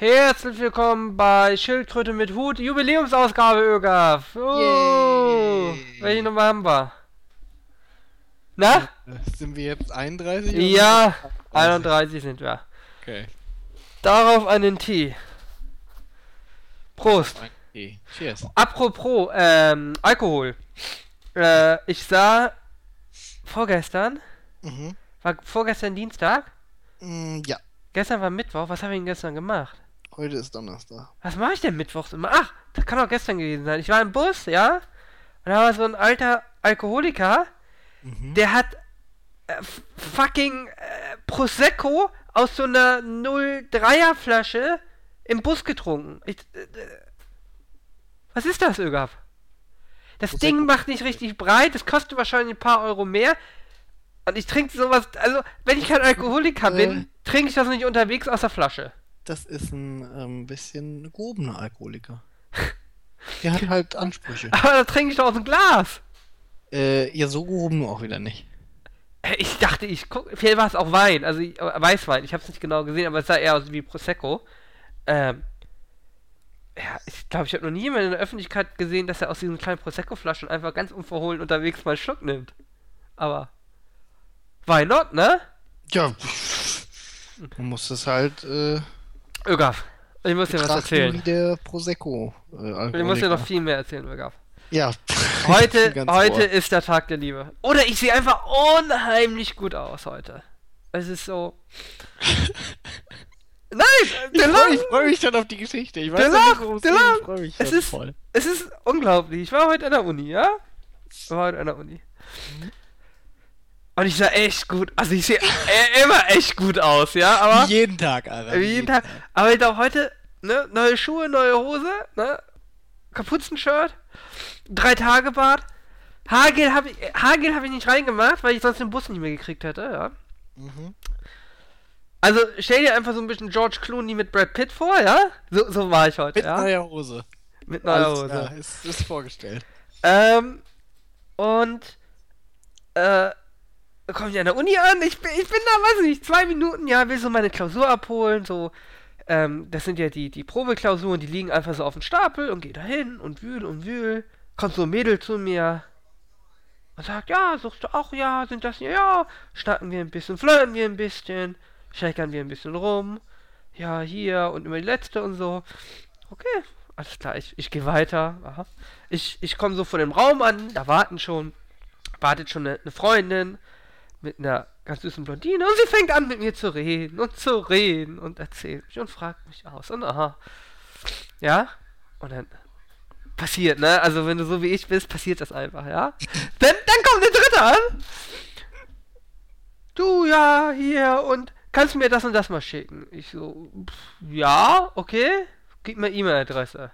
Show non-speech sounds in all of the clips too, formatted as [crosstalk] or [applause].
Herzlich willkommen bei Schildkröte mit Hut, Jubiläumsausgabe ÖGAF. Oh, Yay. welche Nummer haben wir? Na? Sind wir jetzt 31? oder? Ja, 31 sind wir. Okay. Darauf einen Tee. Prost. Okay. Cheers. Apropos, ähm, Alkohol. Äh, ich sah vorgestern, Mhm. war vorgestern Dienstag, Mm, ja, gestern war Mittwoch, was habe ich denn gestern gemacht? Heute ist Donnerstag. Was mache ich denn mittwochs immer? Ach, das kann auch gestern gewesen sein. Ich war im Bus, ja? Und da war so ein alter Alkoholiker, Mhm. der hat äh, fucking äh, Prosecco aus so einer 03er Flasche im Bus getrunken. Ich, äh, äh, was ist das, Ögaf? Das Prosecco. Ding macht nicht richtig breit, es kostet wahrscheinlich ein paar Euro mehr. Und ich trinke sowas, also wenn ich kein Alkoholiker Äh. bin, trinke ich das nicht unterwegs aus der Flasche. Das ist ein ähm, bisschen gehobener Alkoholiker. Der hat halt Ansprüche. [laughs] Aber da trinke ich doch aus dem Glas. äh, ja, so gehoben auch wieder nicht. Ich dachte, ich guck, vielleicht war es auch Wein, also ich- äh, Weißwein, ich habe es nicht genau gesehen, aber es sah eher aus wie Prosecco. Ähm, ja, ich glaube, ich habe noch nie jemanden in der Öffentlichkeit gesehen, dass er aus diesen kleinen Prosecco-Flaschen einfach ganz unverhohlen unterwegs mal einen Schluck nimmt. Aber, why not, ne? Ja, man muss das halt äh, Ögaf, ich muss dir was erzählen. wie der Prosecco äh. Ich muss dir noch viel mehr erzählen, Ögaf. Ja. [laughs] Heute, heute ist der Tag der Liebe. Oder ich sehe einfach unheimlich gut aus heute. Es ist so... [laughs] Nein, Ich freue freu mich schon auf die Geschichte. Ich weiß Der nicht, der. Lach. Ich freue mich Es ist, voll. es ist unglaublich. Ich war heute an der Uni, ja? Ich war heute an der Uni. Und ich sah echt gut. Also ich sehe immer echt gut aus, ja? Aber Wie jeden Tag, Alter. wie jeden Tag. Aber ich glaube heute, ne, neue Schuhe, neue Hose, ne? Kapuzenshirt, drei Tage Bart. Haargel habe ich, Haargel habe ich nicht reingemacht, weil ich sonst den Bus nicht mehr gekriegt hätte, ja? Mhm. Also stell dir einfach so ein bisschen George Clooney mit Brad Pitt vor, ja? So, so war ich heute, Mit ja? neuer Hose. Mit neuer Alles Hose. klar, ist, ist vorgestellt. Ähm, und, äh, komme ich an der Uni an, ich bin, ich bin da, weiß nicht, zwei Minuten, ja, will so meine Klausur abholen, so, ähm, das sind ja die, die Probeklausuren, die liegen einfach so auf dem Stapel und geh da hin und wühl und wühl, kommt so ein Mädel zu mir und sagt, ja, suchst du auch, ja, sind das, hier? ja, schnacken wir ein bisschen, flirten wir ein bisschen, schäkern wir ein bisschen rum, ja, hier und immer die letzte und so, okay, alles klar, ich, ich gehe weiter, aha. Ich, ich komme so vor dem Raum an, da warten schon, wartet schon eine, eine Freundin mit einer ganz süßen Blondine und sie fängt an mit mir zu reden und zu reden und erzählt mich und fragt mich aus und aha. Ja? Und dann passiert, ne? Also wenn du so wie ich bist, passiert das einfach, ja? Dann, dann kommt der dritte an. Du, ja, hier und kannst mir das und das mal schicken? Ich so, pff, ja, okay. Gib mir E-Mail-Adresse.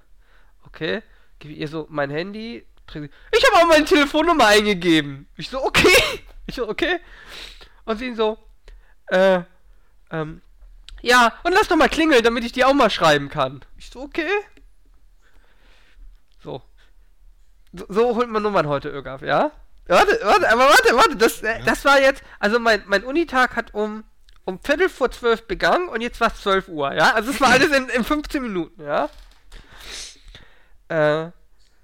Okay. Gib ihr so mein Handy. Ich habe auch meine Telefonnummer eingegeben. Ich so, okay. [laughs] Ich so, okay. Und sie so, äh, ähm, ja, und lass doch mal klingeln, damit ich dir auch mal schreiben kann. Ich so, okay. So. So, so holt man Nummern heute, Ögaf, ja? Warte, warte, aber warte, warte, das, äh, das war jetzt, also mein, mein Unitag hat um, um Viertel vor zwölf begangen und jetzt war es 12 Uhr, ja? Also es war [laughs] alles in, in 15 Minuten, ja? Äh,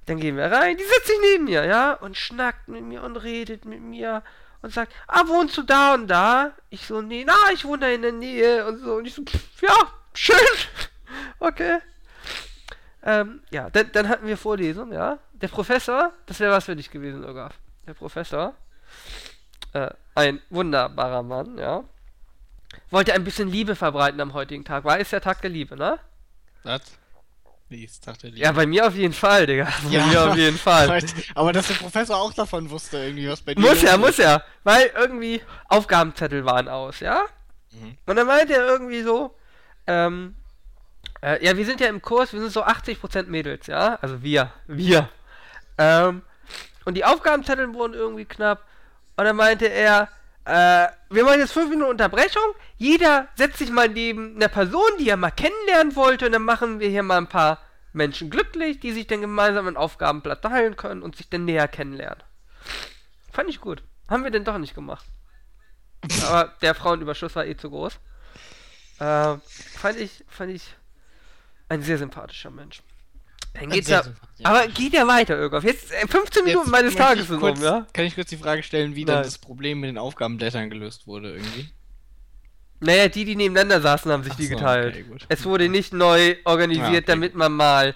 dann gehen wir rein, die setzt sich neben mir, ja? Und schnackt mit mir und redet mit mir und sagt, ah, wohnst du da und da? Ich so, nee, na, ich wohne da in der Nähe und so. Und ich so, pff, ja, schön. [laughs] Okay. Ähm, ja, dann, dann hatten wir Vorlesung, ja. Der Professor, das wäre was für dich gewesen, Ogaf. Der Professor, äh, ein wunderbarer Mann, ja. Wollte ein bisschen Liebe verbreiten am heutigen Tag. War ist der Tag der Liebe, ne? Was? Tag der Liebe? Ja, bei mir auf jeden Fall, Digga. Bei Ja. mir auf jeden Fall. [laughs] Aber dass der Professor auch davon wusste, irgendwie, was bei dir Muss ist. muss ja. Weil irgendwie Aufgabenzettel waren aus, ja? Mhm. Und dann meinte er irgendwie so, ähm, äh, ja, wir sind ja im Kurs, wir sind so 80% Mädels, ja? Also wir, wir. Ähm, und die Aufgabenzettel wurden irgendwie knapp. Und dann meinte er, äh, wir machen jetzt 5 Minuten Unterbrechung. Jeder setzt sich mal neben einer Person, die er mal kennenlernen wollte. Und dann machen wir hier mal ein paar Menschen glücklich, die sich dann gemeinsam ein Aufgabenblatt teilen können und sich dann näher kennenlernen. Fand ich gut. Haben wir denn doch nicht gemacht. Aber der Frauenüberschuss war eh zu groß. Äh, fand ich, fand ich Ein sehr sympathischer Mensch. Dann Ein geht's ja, aber geht ja weiter, Irgoff. Jetzt äh, 15 Minuten Jetzt meines Tages sind kurz, um, ja? Kann ich kurz die Frage stellen, wie Nein. dann das Problem mit den Aufgabenblättern gelöst wurde irgendwie? Naja, die, die nebeneinander saßen, haben sich Ach die so, geteilt. okay, es wurde nicht neu organisiert, Ja, okay, damit man mal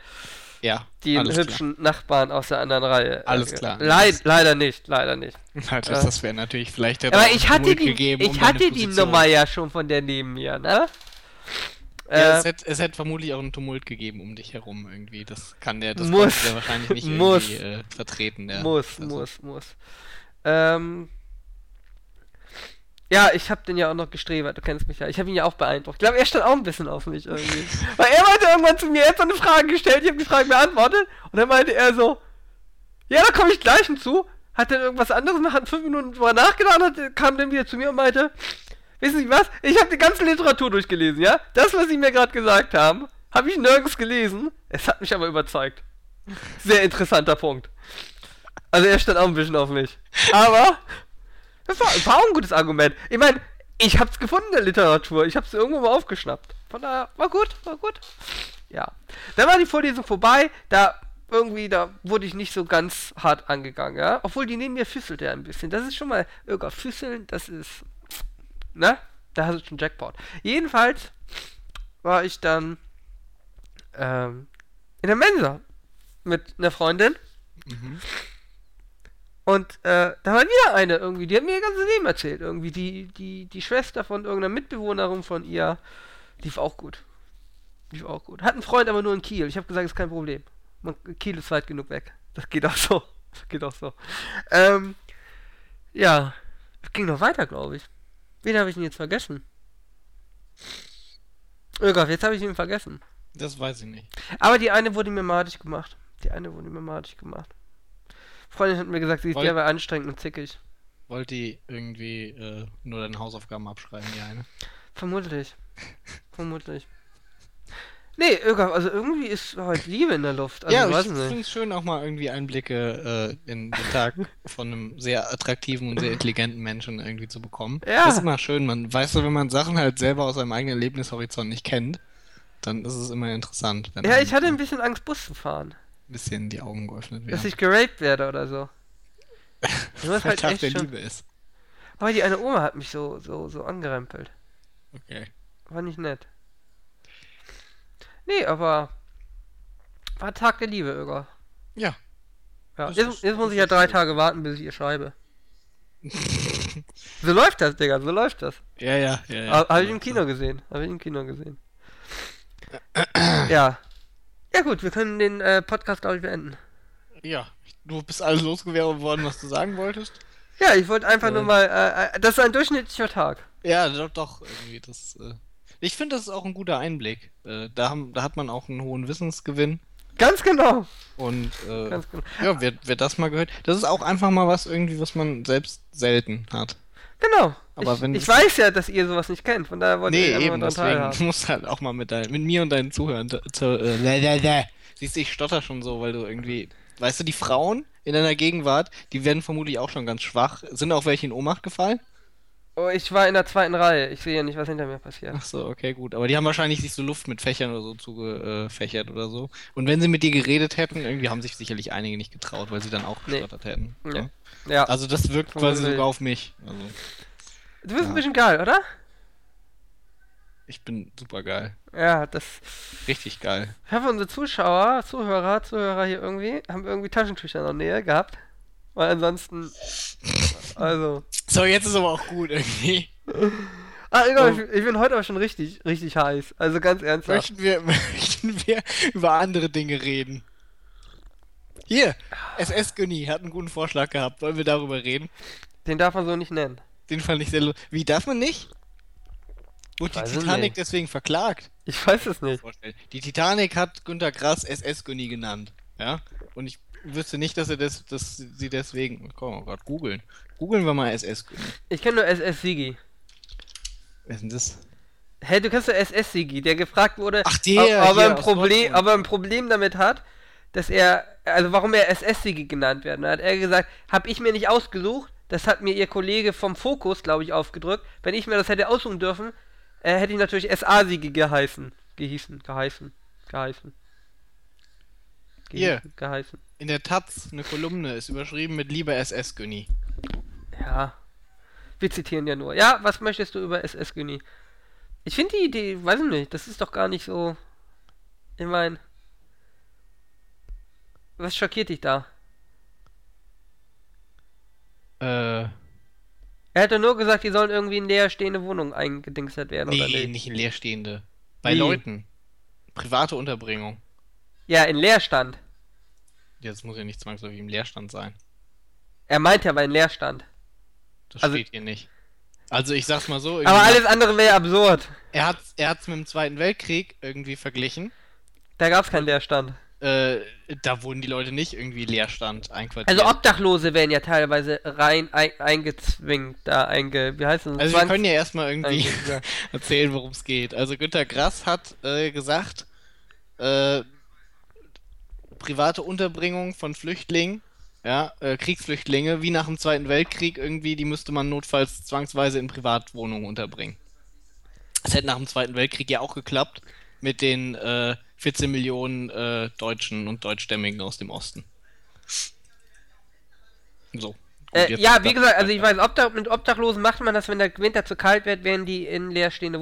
Ja, den hübschen Nachbarn aus der anderen Reihe. äh, Alles klar. Leid, leider nicht, leider nicht. [laughs] klar. Das, das wäre natürlich vielleicht der Aber ich hatte die, gegeben, ich um hatte die. Nummer ja schon von der neben mir, ne? Ja, Äh, es, hätte, es hätte vermutlich auch einen Tumult gegeben um dich herum irgendwie. Das kann der, das Muss. der wahrscheinlich nicht Muss. irgendwie äh, vertreten. Der muss, Person. muss, muss. Ähm, ja, ich habe den ja auch noch gestrebert, du kennst mich ja. Ich habe ihn ja auch beeindruckt. Ich glaube, er stand auch ein bisschen auf mich irgendwie. [laughs] Weil er meinte irgendwann zu mir, er hat so eine Frage gestellt, ich habe die Frage beantwortet und dann meinte er so, ja, da komme ich gleich hinzu. Hat dann irgendwas anderes nach fünf Minuten drüber nachgedacht, hat, kam dann wieder zu mir und meinte, wissen Sie was? Ich habe die ganze Literatur durchgelesen, ja? Das, was Sie mir gerade gesagt haben, habe ich nirgends gelesen. Es hat mich aber überzeugt. Sehr interessanter Punkt. Also er stand auch ein bisschen auf mich. Aber das war, war auch ein gutes Argument. Ich meine, ich hab's gefunden in der Literatur. Ich hab's irgendwo mal aufgeschnappt. Von daher, war gut, war gut. Ja. Dann war die Vorlesung vorbei. Da irgendwie, da wurde ich nicht so ganz hart angegangen, ja. Obwohl die neben mir füßelt ja ein bisschen. Das ist schon mal, irgendwann füßeln, das ist, ne? Da hast du schon Jackpot. Jedenfalls war ich dann ähm, in der Mensa mit einer Freundin. Mhm. Und äh, da war wieder eine irgendwie, die hat mir ihr ganzes Leben erzählt. Irgendwie die, die, die Schwester von irgendeiner Mitbewohnerin von ihr, war auch gut. War auch gut. Hat einen Freund, aber nur in Kiel. Ich habe gesagt, ist kein Problem. Man, Kiel ist weit genug weg. Das geht auch so. [laughs] Das geht auch so. Ähm, ja. Es ging noch weiter, glaube ich. Wen habe ich denn jetzt vergessen? Irgaf, jetzt habe ich ihn vergessen. Das weiß ich nicht. Aber die eine wurde mir madig gemacht. Die eine wurde mir madig gemacht. Freundin hat mir gesagt, sie ist derweil anstrengend und zickig. Wollt die irgendwie äh, nur deine Hausaufgaben abschreiben, die eine? Vermutlich. Vermutlich. Nee, also irgendwie ist halt Liebe in der Luft. Also, ja, ich finde es schön, auch mal irgendwie Einblicke äh, in den Tag von einem sehr attraktiven und sehr intelligenten Menschen irgendwie zu bekommen. Ja. Das ist immer schön. Man weiß so, wenn man Sachen halt selber aus seinem eigenen Erlebnishorizont nicht kennt, dann ist es immer interessant, wenn Ja, ich hatte ein bisschen Angst, Bus zu fahren. ein bisschen die Augen geöffnet Dass werden. ich geraped werde oder so. [laughs] Weil halt Tag der schon... Liebe ist. Aber die eine Oma hat mich so, so, so angerempelt. Okay. War nicht nett. Nee, aber... War Tag der Liebe, Irga. Ja. Ja, jetzt, ist- jetzt muss ich ja drei schön. Tage warten, bis ich ihr schreibe. [laughs] So läuft das, Digga, so läuft das. Ja, ja, ja. ja. Ha- Habe ich im Kino gesehen. Habe ich im Kino gesehen. ja. Ja gut, wir können den äh, Podcast, glaube ich, beenden. Ja. Du bist alles losgeworden, was du sagen wolltest? Ja, ich wollte einfach Äh. nur mal, äh, äh, das ist ein durchschnittlicher Tag. Ja, doch, doch irgendwie das. Ich finde, das ist auch ein guter Einblick. Äh, da, haben, da hat man auch einen hohen Wissensgewinn. Ganz genau. Und äh, Ganz genau. ja, wer, wer das mal gehört, das ist auch einfach mal was irgendwie, was man selbst selten hat. Genau. Aber ich wenn ich weiß ja, dass ihr sowas nicht kennt, von daher wollte Nee, ich eben, deswegen du musst halt auch mal mit, dein, mit mir und deinen Zuhörern zu, äh. Siehst du, ich stotter schon so, weil du irgendwie, weißt du, die Frauen in deiner Gegenwart, die werden vermutlich auch schon ganz schwach. Sind auch welche in Ohnmacht gefallen? Oh, ich war in der zweiten Reihe. Ich sehe ja nicht, was hinter mir passiert. Ach so, okay, gut. Aber die haben wahrscheinlich sich so Luft mit Fächern oder so zugefächert oder so. Und wenn sie mit dir geredet hätten, irgendwie haben sich sicherlich einige nicht getraut, weil sie dann auch Nee. hätten. Nee. Ja. Ja. Also das wirkt quasi Vermutlich. sogar auf mich. Also du bist ja. ein bisschen geil, oder? ich bin super geil. Ja, das. Richtig geil. Ich hoffe, unsere Zuschauer, Zuhörer, Zuhörer hier irgendwie haben irgendwie Taschentücher in der Nähe gehabt. Weil ansonsten. Also. So, jetzt ist aber auch gut irgendwie. Ah, egal, Oh. ich, ich bin heute aber schon richtig, richtig heiß. Also ganz ernsthaft. Möchten wir, [laughs] möchten wir über andere Dinge reden? Hier, SS Günni hat einen guten Vorschlag gehabt. Wollen wir darüber reden? Den darf man so nicht nennen. Den fand ich sehr lustig. Wie darf man nicht? Wurde die Titanic deswegen verklagt? Ich weiß es nicht. Die Titanic hat Günter Grass SS Günni genannt. Ja? Und ich wüsste nicht, dass er das, dass sie deswegen. Komm mal gerade googeln. Googeln wir mal SS. Ich kenne nur SS Sigi. Wer ist denn das? Hey, du kennst doch SS Sigi, der gefragt wurde, Ach, der, ob, er ein Problem, ob er ein Problem damit hat, dass er, also warum er SS Sigi genannt wird. Da hat er gesagt, hab ich mir nicht ausgesucht, das hat mir ihr Kollege vom Fokus, glaube ich, aufgedrückt. Wenn ich mir das hätte aussuchen dürfen, äh, hätte ich natürlich SA Sigi geheißen. Gehießen, geheißen. geheißen. Ge Hier. Geheißen. In der Taz eine Kolumne ist überschrieben mit Lieber SS Günni. Ja. Wir zitieren ja nur. Ja, was möchtest du über SS Günni? Ich finde die Idee, weiß ich nicht, das ist doch gar nicht so. Ich meine. Was schockiert dich da? Äh, Er hätte nur gesagt, die sollen irgendwie in leerstehende Wohnungen eingedingselt werden, oder nee, nicht? nicht in Leerstehende. Bei Wie? Leuten. Private Unterbringung. Ja, in Leerstand. Jetzt muss ja nicht zwangsläufig im Leerstand sein. Er meint ja bei in Leerstand. Das Also- steht hier nicht. Also ich sag's mal so, Aber alles andere wäre absurd. er hat er hat's mit dem Zweiten Weltkrieg irgendwie verglichen. Da gab's keinen Leerstand. Äh, da wurden die Leute nicht irgendwie Leerstand einquartiert. Also Obdachlose werden ja teilweise rein ein, eingezwingt, da einge... Wie heißt das? Also wir Zwangs- können ja erstmal irgendwie [laughs] erzählen, worum es geht. Also Günter Grass hat äh, gesagt, äh, private Unterbringung von Flüchtlingen, ja, äh, Kriegsflüchtlinge, wie nach dem Zweiten Weltkrieg irgendwie, die müsste man notfalls zwangsweise in Privatwohnungen unterbringen. Das hätte nach dem Zweiten Weltkrieg ja auch geklappt mit den äh, 14 Millionen äh, Deutschen und Deutschstämmigen aus dem Osten. So. Gut, Äh, ja, wie gesagt, also ich weiß, Obdach, mit Obdachlosen macht man das, wenn der Winter zu kalt wird, werden die in leerstehende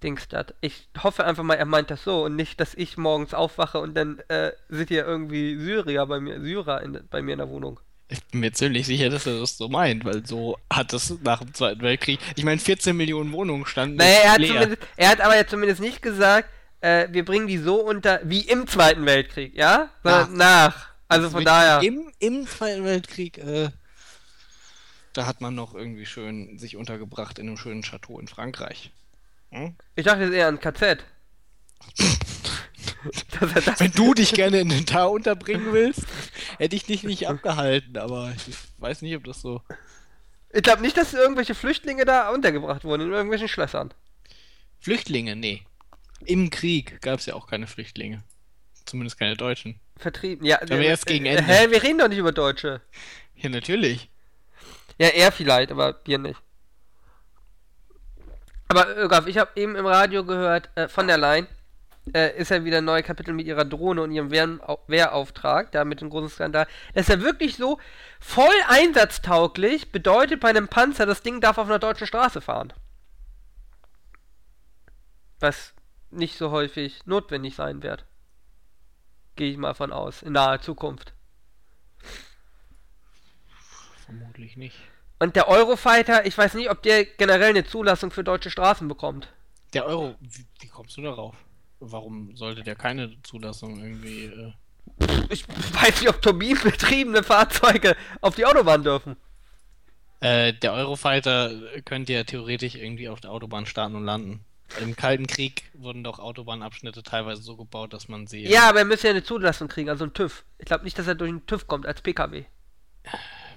Wohnung eingedingstert. Ich hoffe einfach mal, er meint das so und nicht, dass ich morgens aufwache und dann äh, sind hier irgendwie Syrier bei mir, Syrer in, bei mir in der Wohnung. Ich bin mir ziemlich sicher, dass er das so meint, weil so hat es nach dem Zweiten Weltkrieg. Ich meine, 14 Millionen Wohnungen standen Naja, er hat, leer. er hat aber ja zumindest nicht gesagt, äh, wir bringen die so unter wie im Zweiten Weltkrieg, ja? Sondern nach. Also von Mit- daher. Im, Im Zweiten Weltkrieg, äh, da hat man noch irgendwie schön sich untergebracht in einem schönen Chateau in Frankreich. Hm? Ich dachte jetzt eher an KZ. [laughs] Wenn du dich gerne in den Tar unterbringen willst, hätte ich dich nicht abgehalten, aber ich weiß nicht, ob das so. Ich glaube nicht, dass irgendwelche Flüchtlinge da untergebracht wurden, in irgendwelchen Schlössern. Flüchtlinge, nee. Im Krieg gab es ja auch keine Flüchtlinge. Zumindest keine Deutschen. Vertrieben. Ja, Aber erst gegen Ende. Hä, wir reden doch nicht über Deutsche. Ja, natürlich. Ja, er vielleicht, aber wir nicht. Aber Ögaf, ich habe eben im Radio gehört, äh, von der Leyen äh, ist ja wieder ein neues Kapitel mit ihrer Drohne und ihrem Wehrau- Wehrauftrag, da mit dem großen Skandal. Das ist ja wirklich so voll einsatztauglich, bedeutet bei einem Panzer, das Ding darf auf einer deutschen Straße fahren. Was nicht so häufig notwendig sein wird. Gehe ich mal von aus, in naher Zukunft. Vermutlich nicht. Und der Eurofighter, ich weiß nicht, ob der generell eine Zulassung für deutsche Straßen bekommt. Der Euro, wie, wie kommst du darauf? Warum sollte der keine Zulassung irgendwie. Äh... Ich weiß nicht, ob turbinenbetriebene Fahrzeuge auf die Autobahn dürfen. Äh, der Eurofighter könnte ja theoretisch irgendwie auf der Autobahn starten und landen. Im Kalten Krieg wurden doch Autobahnabschnitte teilweise so gebaut, dass man sie. Ja, aber er müsste ja eine Zulassung kriegen, also einen TÜV. Ich glaube nicht, dass er durch einen TÜV kommt als PKW.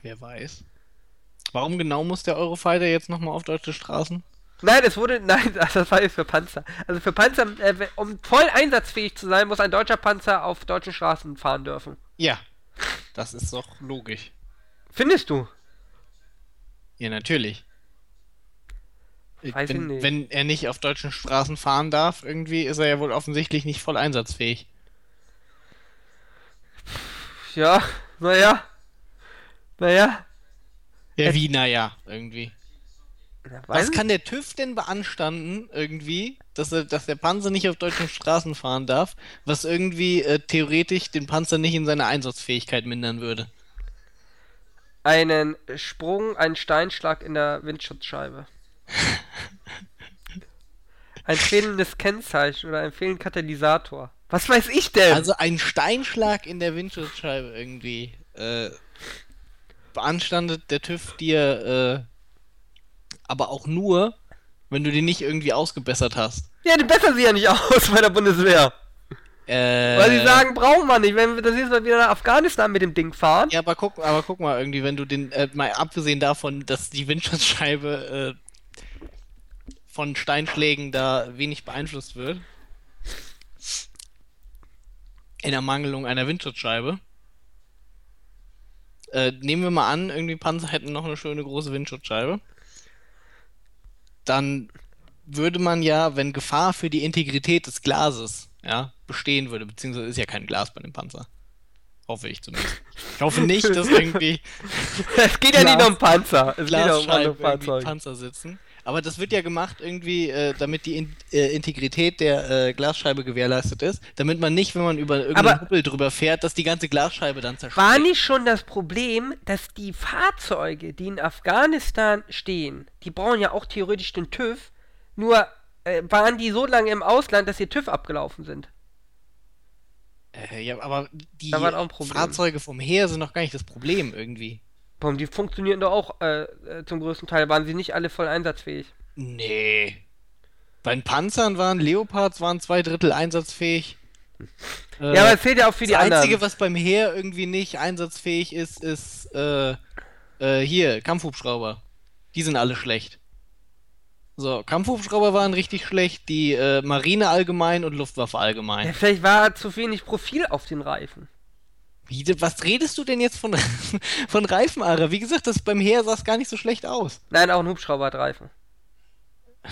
Wer weiß. Warum genau muss der Eurofighter jetzt nochmal auf deutsche Straßen? Nein, es wurde, nein, [laughs] das war jetzt für Panzer. Also für Panzer, äh, um voll einsatzfähig zu sein, muss ein deutscher Panzer auf deutschen Straßen fahren dürfen. Ja. Das ist doch logisch. Findest du? Ja, natürlich. Weiß wenn, ich nicht. wenn er nicht auf deutschen Straßen fahren darf, irgendwie ist er ja wohl offensichtlich nicht voll einsatzfähig. Ja, naja. Naja. Ja, wie, naja, irgendwie. Ja, weiß Was kann der TÜV denn beanstanden, irgendwie, dass, er, dass der Panzer nicht auf deutschen Straßen fahren darf, was irgendwie äh, theoretisch den Panzer nicht in seiner Einsatzfähigkeit mindern würde? einen Sprung, einen Steinschlag in der Windschutzscheibe. [laughs] Ein fehlendes Kennzeichen oder ein fehlender Katalysator. Was weiß ich denn? Also ein Steinschlag in der Windschutzscheibe irgendwie äh, beanstandet der TÜV dir äh, aber auch nur, wenn du den nicht irgendwie ausgebessert hast. ja, die bessern sie ja nicht aus [laughs] bei der Bundeswehr. Äh, Weil sie sagen, brauchen wir nicht. Wenn wir das nächste Mal wieder nach Afghanistan mit dem Ding fahren. Ja, aber guck, aber guck mal, irgendwie, wenn du den, äh, mal abgesehen davon, dass die Windschutzscheibe äh, von Steinschlägen da wenig beeinflusst wird, in Ermangelung einer Windschutzscheibe, äh, nehmen wir mal an, irgendwie Panzer hätten noch eine schöne große Windschutzscheibe, dann würde man ja, wenn Gefahr für die Integrität des Glases ja, bestehen würde, beziehungsweise ist ja kein Glas bei dem Panzer. Hoffe ich zumindest. Ich hoffe nicht, dass [laughs] irgendwie. es geht ja nicht um Panzer. Es geht ja um andere. Panzer sitzen. Aber das wird ja gemacht irgendwie, äh, damit die In äh, Integrität der äh, Glasscheibe gewährleistet ist, damit man nicht, wenn man über irgendeinen Hubbel drüber fährt, dass die ganze Glasscheibe dann zerstört. War nicht schon das Problem, dass die Fahrzeuge, die in Afghanistan stehen, die brauchen ja auch theoretisch den TÜV, nur äh, waren die so lange im Ausland, dass ihr TÜV abgelaufen sind. Äh, ja, aber die Fahrzeuge vom Heer sind noch gar nicht das Problem irgendwie. Warum? Die funktionieren doch auch äh, äh, zum größten Teil. Waren sie nicht alle voll einsatzfähig? Nee. Bei den Panzern waren Leopards waren zwei Drittel einsatzfähig. [laughs] ja, äh, aber es zählt ja auch für die anderen. Das Einzige, was beim Heer irgendwie nicht einsatzfähig ist, ist äh, äh, hier, Kampfhubschrauber. Die sind alle schlecht. So, Kampfhubschrauber waren richtig schlecht, die äh, Marine allgemein und Luftwaffe allgemein. Ja, vielleicht war zu wenig Profil auf den Reifen. Wie, was redest du denn jetzt von, [laughs] von Reifenara? Wie gesagt, das beim Heer sah es gar nicht so schlecht aus. Nein, auch ein Hubschrauber hat Reifen. [laughs]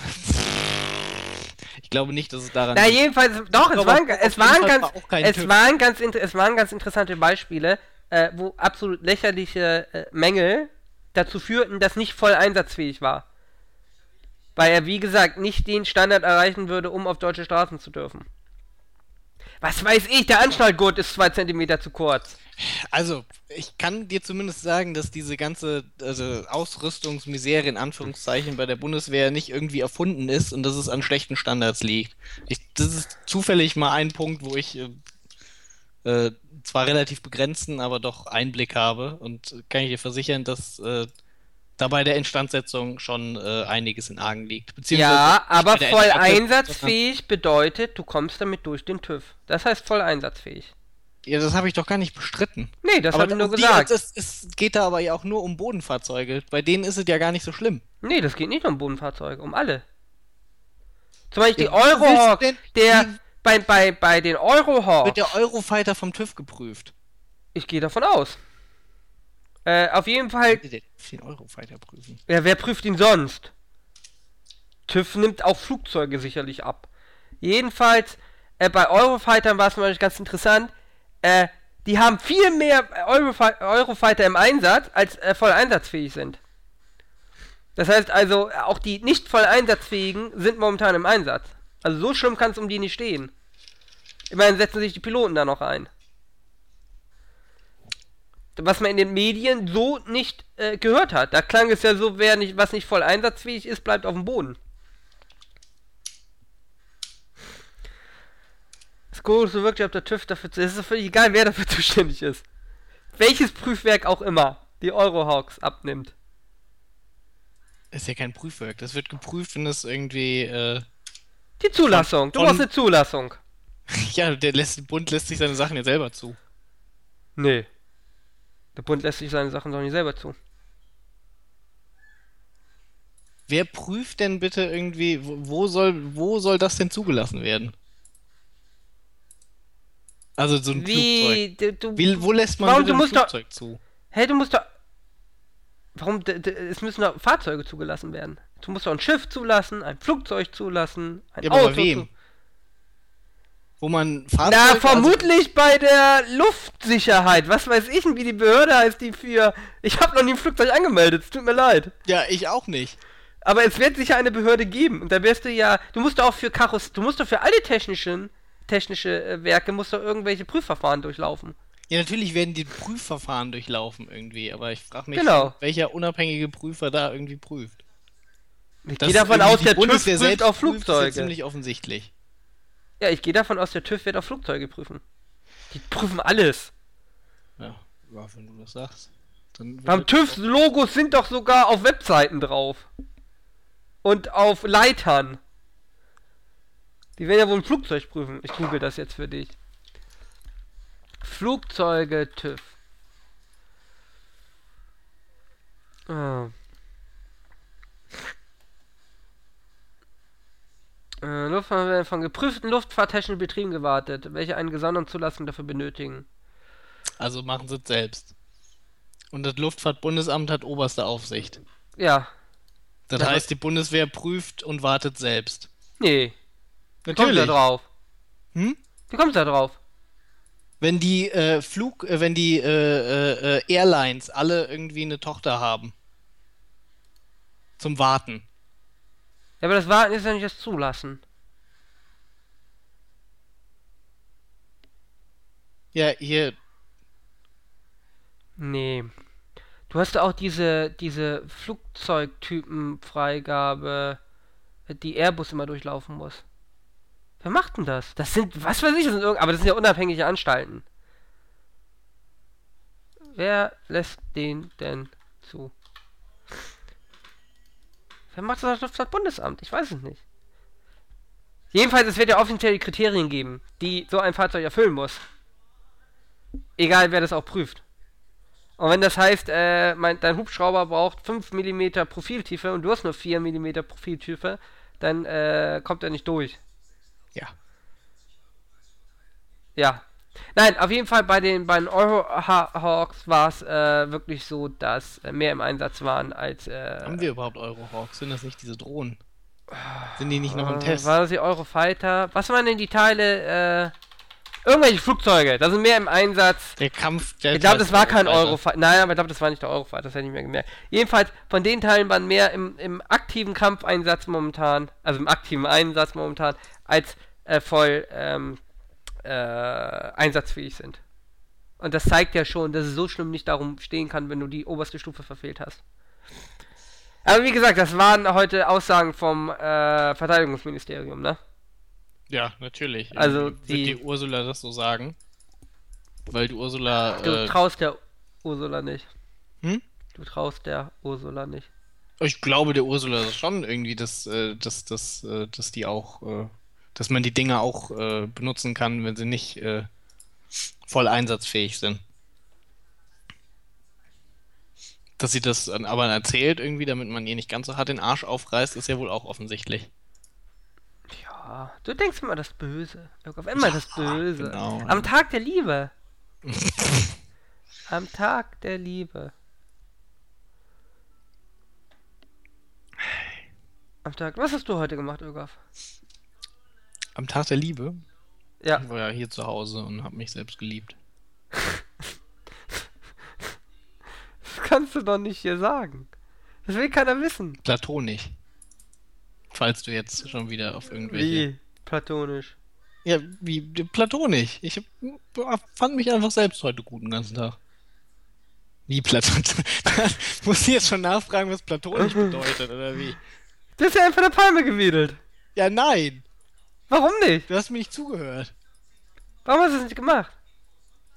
Ich glaube nicht, dass es daran Na, jedenfalls, doch, es waren, es, waren ganz, es, waren ganz, es waren ganz interessante Beispiele, äh, wo absolut lächerliche äh, Mängel dazu führten, dass nicht voll einsatzfähig war. Weil er, wie gesagt, nicht den Standard erreichen würde, um auf deutsche Straßen zu dürfen. Was weiß ich, der Anschnallgurt ist zwei Zentimeter zu kurz. Also, ich kann dir zumindest sagen, dass diese ganze also Ausrüstungsmisere in Anführungszeichen bei der Bundeswehr nicht irgendwie erfunden ist und dass es an schlechten Standards liegt. Ich, das ist zufällig mal ein Punkt, wo ich äh, äh, zwar relativ begrenzten, aber doch Einblick habe und kann ich dir versichern, dass äh, dabei der Instandsetzung schon äh, einiges in Argen liegt. Ja, aber voll einsatzfähig bedeutet, du kommst damit durch den TÜV. Das heißt voll einsatzfähig. Ja, das habe ich doch gar nicht bestritten. Nee, das habe ich nur gesagt. es, es geht da aber ja auch nur um Bodenfahrzeuge. Bei denen ist es ja gar nicht so schlimm. Nee, das geht nicht um Bodenfahrzeuge, um alle. Zum Beispiel ja, die Eurohawk, der bei, bei, bei den Eurohawks. Wird der Eurofighter vom TÜV geprüft? Ich gehe davon aus. Äh, auf jeden Fall. Den 10 Eurofighter prüfen. Ja, wer prüft ihn sonst? TÜV nimmt auch Flugzeuge sicherlich ab. Jedenfalls, äh, bei Eurofightern war es Beispiel ganz interessant. Äh, die haben viel mehr Eurofi Eurofighter im Einsatz, als äh, voll einsatzfähig sind. Das heißt also, auch die nicht voll einsatzfähigen sind momentan im Einsatz. Also so schlimm kann es um die nicht stehen. Immerhin setzen sich die Piloten da noch ein was man in den Medien so nicht äh, gehört hat. Da klang es ja so, wer nicht, was nicht voll einsatzfähig ist, bleibt auf dem Boden. Es guckt so wirklich, ob der TÜV dafür. Es ist völlig egal, wer dafür [laughs] zuständig ist. Welches Prüfwerk auch immer die Eurohawks abnimmt. ist ja kein Prüfwerk. Das wird geprüft, wenn es irgendwie. Äh, die Zulassung. Du brauchst eine Zulassung. [laughs] ja, der lässt, Bund lässt sich seine Sachen ja selber zu. Nee. Der Bund lässt sich seine Sachen doch nicht selber zu. Wer prüft denn bitte irgendwie, wo soll, wo soll das denn zugelassen werden? Also so ein Wie, Flugzeug. Du, Wie, wo lässt man bitte ein Flugzeug doch, zu? Hey, du musst doch. Warum? Es müssen doch Fahrzeuge zugelassen werden. Du musst doch ein Schiff zulassen, ein Flugzeug zulassen, ein ja, Auto. Aber bei wem? Zu wo man Fahrzeuge... Na, also vermutlich also bei der Luftsicherheit. Was weiß ich denn, wie die Behörde heißt, die für... Ich habe noch nie ein Flugzeug angemeldet, es tut mir leid. Ja, ich auch nicht. Aber es wird sicher eine Behörde geben. Und da wirst du ja... Du musst doch auch für Kaross... Du musst doch für alle technischen, technische äh, Werke musst doch irgendwelche Prüfverfahren durchlaufen. Ja, natürlich werden die Prüfverfahren durchlaufen irgendwie. Aber ich frage mich, genau. welcher unabhängige Prüfer da irgendwie prüft. Ich gehe davon aus, der TÜV prüft auf Flugzeuge. Das ist ja ziemlich offensichtlich. Ja, ich gehe davon aus, der TÜV wird auch Flugzeuge prüfen. Die prüfen alles. Ja, wenn du das sagst. Beim TÜV-Logos sind doch sogar auf Webseiten drauf. Und auf Leitern. Die werden ja wohl ein Flugzeug prüfen. Ich google das jetzt für dich. Flugzeuge TÜV. Ah. Äh, Luftfahrt werden von geprüften luftfahrttechnischen Betrieben gewartet, welche eine gesonderte Zulassung dafür benötigen. Also machen sie es selbst. Und das Luftfahrtbundesamt hat oberste Aufsicht. Ja. Das Ja, heißt, die Bundeswehr prüft und wartet selbst. Nee. Wie kommst du da drauf? Hm? Wie kommst du da drauf? Wenn die äh, Flug, äh, wenn die äh, äh, äh, Airlines alle irgendwie eine Tochter haben. Zum Warten. Ja, aber das Warten ist ja nicht das Zulassen. Ja, hier, Nee. Du hast auch diese, diese Flugzeugtypenfreigabe, die Airbus immer durchlaufen muss. Wer macht denn das? Das sind, was weiß ich, das sind irgend, aber das sind ja unabhängige Anstalten. Wer lässt den denn zu? Wer macht das auf das Bundesamt? Ich weiß es nicht. Jedenfalls, es wird ja offizielle Kriterien geben, die so ein Fahrzeug erfüllen muss. Egal, wer das auch prüft. Und wenn das heißt, äh, mein, dein Hubschrauber braucht 5 mm Profiltiefe und du hast nur 4 mm Profiltiefe, dann äh, kommt er nicht durch. ja. Ja. Nein, auf jeden Fall bei den, bei den Eurohawks war es äh, wirklich so, dass äh, mehr im Einsatz waren als. Äh, Haben wir überhaupt Eurohawks? Sind das nicht diese Drohnen? Sind die nicht noch im äh, Test? War das die Eurofighter? Was waren denn die Teile? Äh, irgendwelche Flugzeuge, da sind mehr im Einsatz. Der Kampf. Ich glaube, das war kein Eurofighter. Nein, aber ich glaube, das war nicht der Eurofighter, das hätte ich mir gemerkt. Jedenfalls, von den Teilen waren mehr im, im aktiven Kampfeinsatz momentan, also im aktiven Einsatz momentan, als äh, voll ähm, äh, einsatzfähig sind. Und das zeigt ja schon, dass es so schlimm nicht darum stehen kann, wenn du die oberste Stufe verfehlt hast. Aber wie gesagt, das waren heute Aussagen vom äh, Verteidigungsministerium, ne? Ja, natürlich. Also Irgendwie die- Wird die Ursula das so sagen? Weil die Ursula. Du Äh, traust der Ursula nicht. Hm? Du traust der Ursula nicht. ich glaube, der Ursula ist schon irgendwie, dass, äh, dass, dass, äh, dass die auch. Dass man die Dinge auch äh, benutzen kann, wenn sie nicht äh, voll einsatzfähig sind. Dass sie das aber erzählt irgendwie, damit man ihr nicht ganz so hart den Arsch aufreißt, ist ja wohl auch offensichtlich. Ja, du denkst immer das Böse. Auf einmal das Böse. genau. Am Tag der Liebe. [laughs] Am Tag der Liebe. Am Tag. Was hast du heute gemacht, Ögaf? Am Tag der Liebe Ja. ich war ja hier zu Hause und habe mich selbst geliebt. Das kannst du doch nicht hier sagen. Das will keiner wissen. Platonisch. Falls du jetzt schon wieder auf irgendwelche. Wie? Platonisch. Ja, wie platonisch. Ich hab, fand mich einfach selbst heute gut den ganzen Tag. Wie platonisch? [laughs] Muss ich jetzt schon nachfragen, was platonisch bedeutet, oder wie? Du hast ja einfach eine Palme gewedelt. Ja, nein. Warum nicht? Du hast mir nicht zugehört. Warum hast du es nicht gemacht?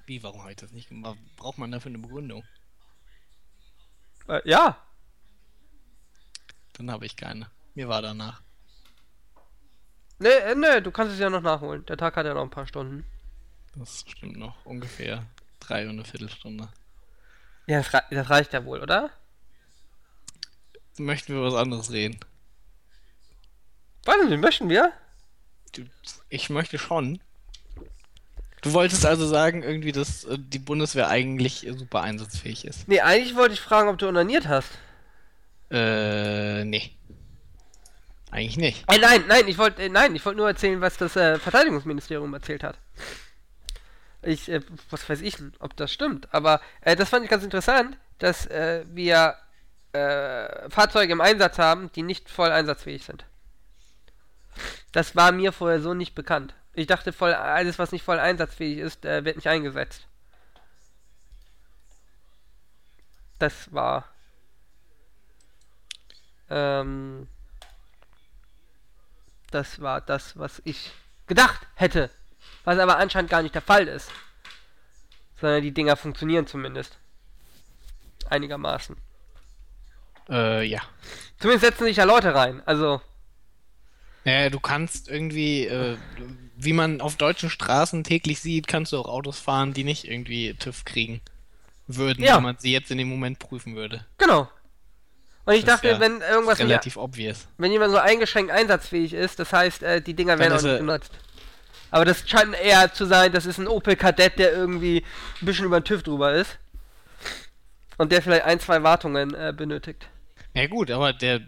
Wie, warum habe ich das nicht gemacht? Braucht man dafür eine Begründung? Äh, ja. Dann habe ich keine. Mir war danach. Nee, äh, nee, du kannst es ja noch nachholen. Der Tag hat ja noch ein paar Stunden. Das stimmt noch. Ungefähr drei und eine Viertelstunde. Ja, das, rei- das reicht ja wohl, oder? Möchten wir was anderes reden? Nicht, möchten wir? Ich möchte schon. Du wolltest also sagen, irgendwie, dass äh, die Bundeswehr eigentlich super einsatzfähig ist. Nee, eigentlich wollte ich fragen, ob du onaniert hast. Äh, nee. Eigentlich nicht. Äh, nein, nein, ich wollte, äh, nein, ich wollte nur erzählen, was das äh, Verteidigungsministerium erzählt hat. Ich, äh, was weiß ich, ob das stimmt, aber äh, das fand ich ganz interessant, dass äh, wir Fahrzeuge im Einsatz haben, die nicht voll einsatzfähig sind. Das war mir vorher so nicht bekannt. Ich dachte, voll alles, was nicht voll einsatzfähig ist, äh, wird nicht eingesetzt. Das war ähm, das war das, was ich gedacht hätte. Was aber anscheinend gar nicht der Fall ist. Sondern die Dinger funktionieren zumindest. Einigermaßen. Äh, ja. Zumindest setzen sich ja Leute rein. Also, Naja, du kannst irgendwie, äh, wie man auf deutschen Straßen täglich sieht, kannst du auch Autos fahren, die nicht irgendwie TÜV kriegen würden, Ja. wenn man sie jetzt in dem Moment prüfen würde. genau. Und ich Das dachte, wär wenn irgendwas Relativ obvious. wenn jemand so eingeschränkt einsatzfähig ist, das heißt, äh, die Dinger Dann werden auch nicht genutzt. Aber das scheint eher zu sein, das ist ein Opel Kadett, der irgendwie ein bisschen über den TÜV drüber ist. Und der vielleicht ein, zwei Wartungen äh, benötigt. Ja gut, aber der,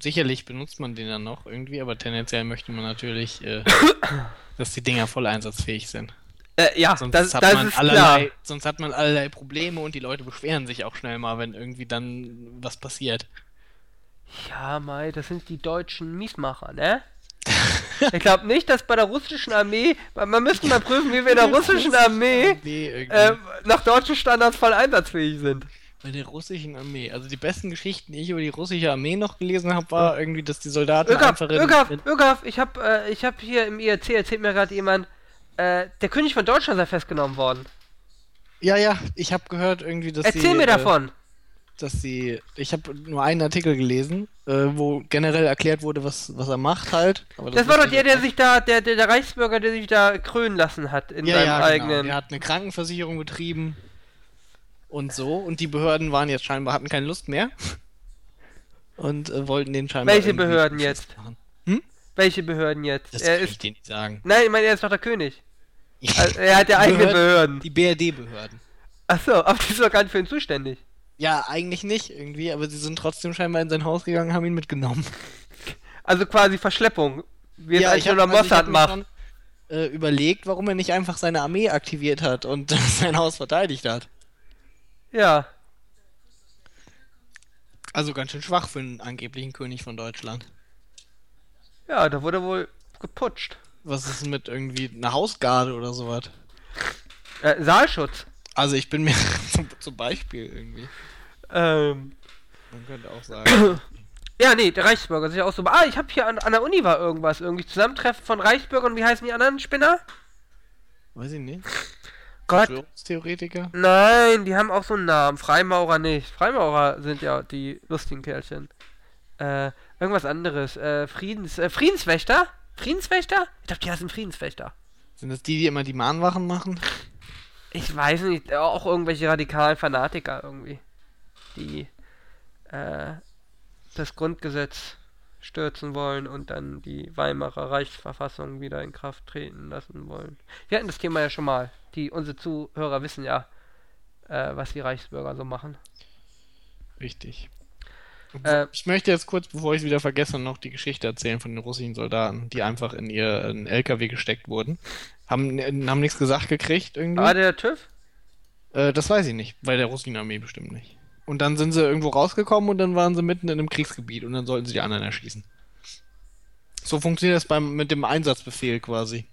sicherlich benutzt man den dann noch irgendwie, aber tendenziell möchte man natürlich, äh, [coughs] dass die Dinger voll einsatzfähig sind. Äh, ja, Sonst das, hat das man ist allerlei, klar. sonst hat man allerlei Probleme und die Leute beschweren sich auch schnell mal, wenn irgendwie dann was passiert. Ja, Mai, das sind die deutschen Miesmacher, ne? [laughs] ich glaube nicht, dass bei der russischen Armee, man müsste mal prüfen, wie wir in der [laughs] russischen Armee äh, nach deutschen Standards voll einsatzfähig sind. Bei der russischen Armee. Also die besten Geschichten, die ich über die russische Armee noch gelesen habe, war irgendwie, dass die Soldaten Ögaf, einfach in, Ögaf, Ögaf, ich hab, äh, ich hab hier im IRC erzählt mir gerade jemand, äh, der König von Deutschland sei festgenommen worden. Ja, ja, ich habe gehört irgendwie, dass Erzähl sie, mir äh, davon. dass sie, ich habe nur einen Artikel gelesen, äh, wo generell erklärt wurde, was, was er macht halt. Aber Das war doch der, der sich da, der, der, der Reichsbürger, der sich da krönen lassen hat in ja, seinem ja, genau. eigenen. Er hat eine Krankenversicherung betrieben und so und die Behörden waren jetzt scheinbar hatten keine Lust mehr und äh, wollten den scheinbar Welche Behörden jetzt? festmachen. Welche Behörden jetzt? Das er kann ist, ich dir nicht sagen. nein, ich meine, er ist doch der König. Also, er hat ja eigene Behörden. Die BRD-Behörden. Achso, aber die ist doch gar nicht für ihn zuständig. Ja, eigentlich nicht irgendwie, aber sie sind trotzdem scheinbar in sein Haus gegangen, haben ihn mitgenommen. Also quasi Verschleppung. Wie es ja, eigentlich hab- nur Mossad macht. schon, äh, überlegt, warum er nicht einfach seine Armee aktiviert hat und [laughs] sein Haus verteidigt hat. Ja. Also ganz schön schwach für einen angeblichen König von Deutschland. Ja, da wurde wohl geputscht. Was ist denn mit irgendwie einer Hausgarde oder sowas? Äh, Saalschutz. Also ich bin mir [laughs] zum, zum Beispiel irgendwie. Ähm. Man könnte auch sagen. [clears throat] Ja, nee, der Reichsbürger ja auch so. Ah, ich hab hier an, an der Uni war irgendwas. Irgendwie Zusammentreffen von Reichsbürgern. Wie heißen die anderen Spinner? Weiß ich nicht. Gott. Verschwörungstheoretiker? Nein, die haben auch so einen Namen. Freimaurer nicht. Freimaurer sind ja die lustigen Kerlchen. Äh, irgendwas anderes. Äh, Friedens, äh, Friedenswächter? Friedenswächter? Ich glaube, die heißen Friedenswächter. Sind das die, die immer die Mahnwachen machen? Ich weiß nicht, auch irgendwelche radikalen Fanatiker irgendwie. Die äh, das Grundgesetz stürzen wollen und dann die Weimarer Reichsverfassung wieder in Kraft treten lassen wollen. Wir hatten das Thema ja schon mal. Die, unsere Zuhörer wissen ja, äh, was die Reichsbürger so machen. Richtig. Äh, Ich möchte jetzt kurz, bevor ich es wieder vergesse, noch die Geschichte erzählen von den russischen Soldaten, die einfach in ihren LKW gesteckt wurden. Haben, haben nichts gesagt gekriegt irgendwie. War der TÜV? Äh, das weiß ich nicht, bei der russischen Armee bestimmt nicht. Und dann sind sie irgendwo rausgekommen und dann waren sie mitten in einem Kriegsgebiet und dann sollten sie die anderen erschießen. So funktioniert das beim, mit dem Einsatzbefehl quasi.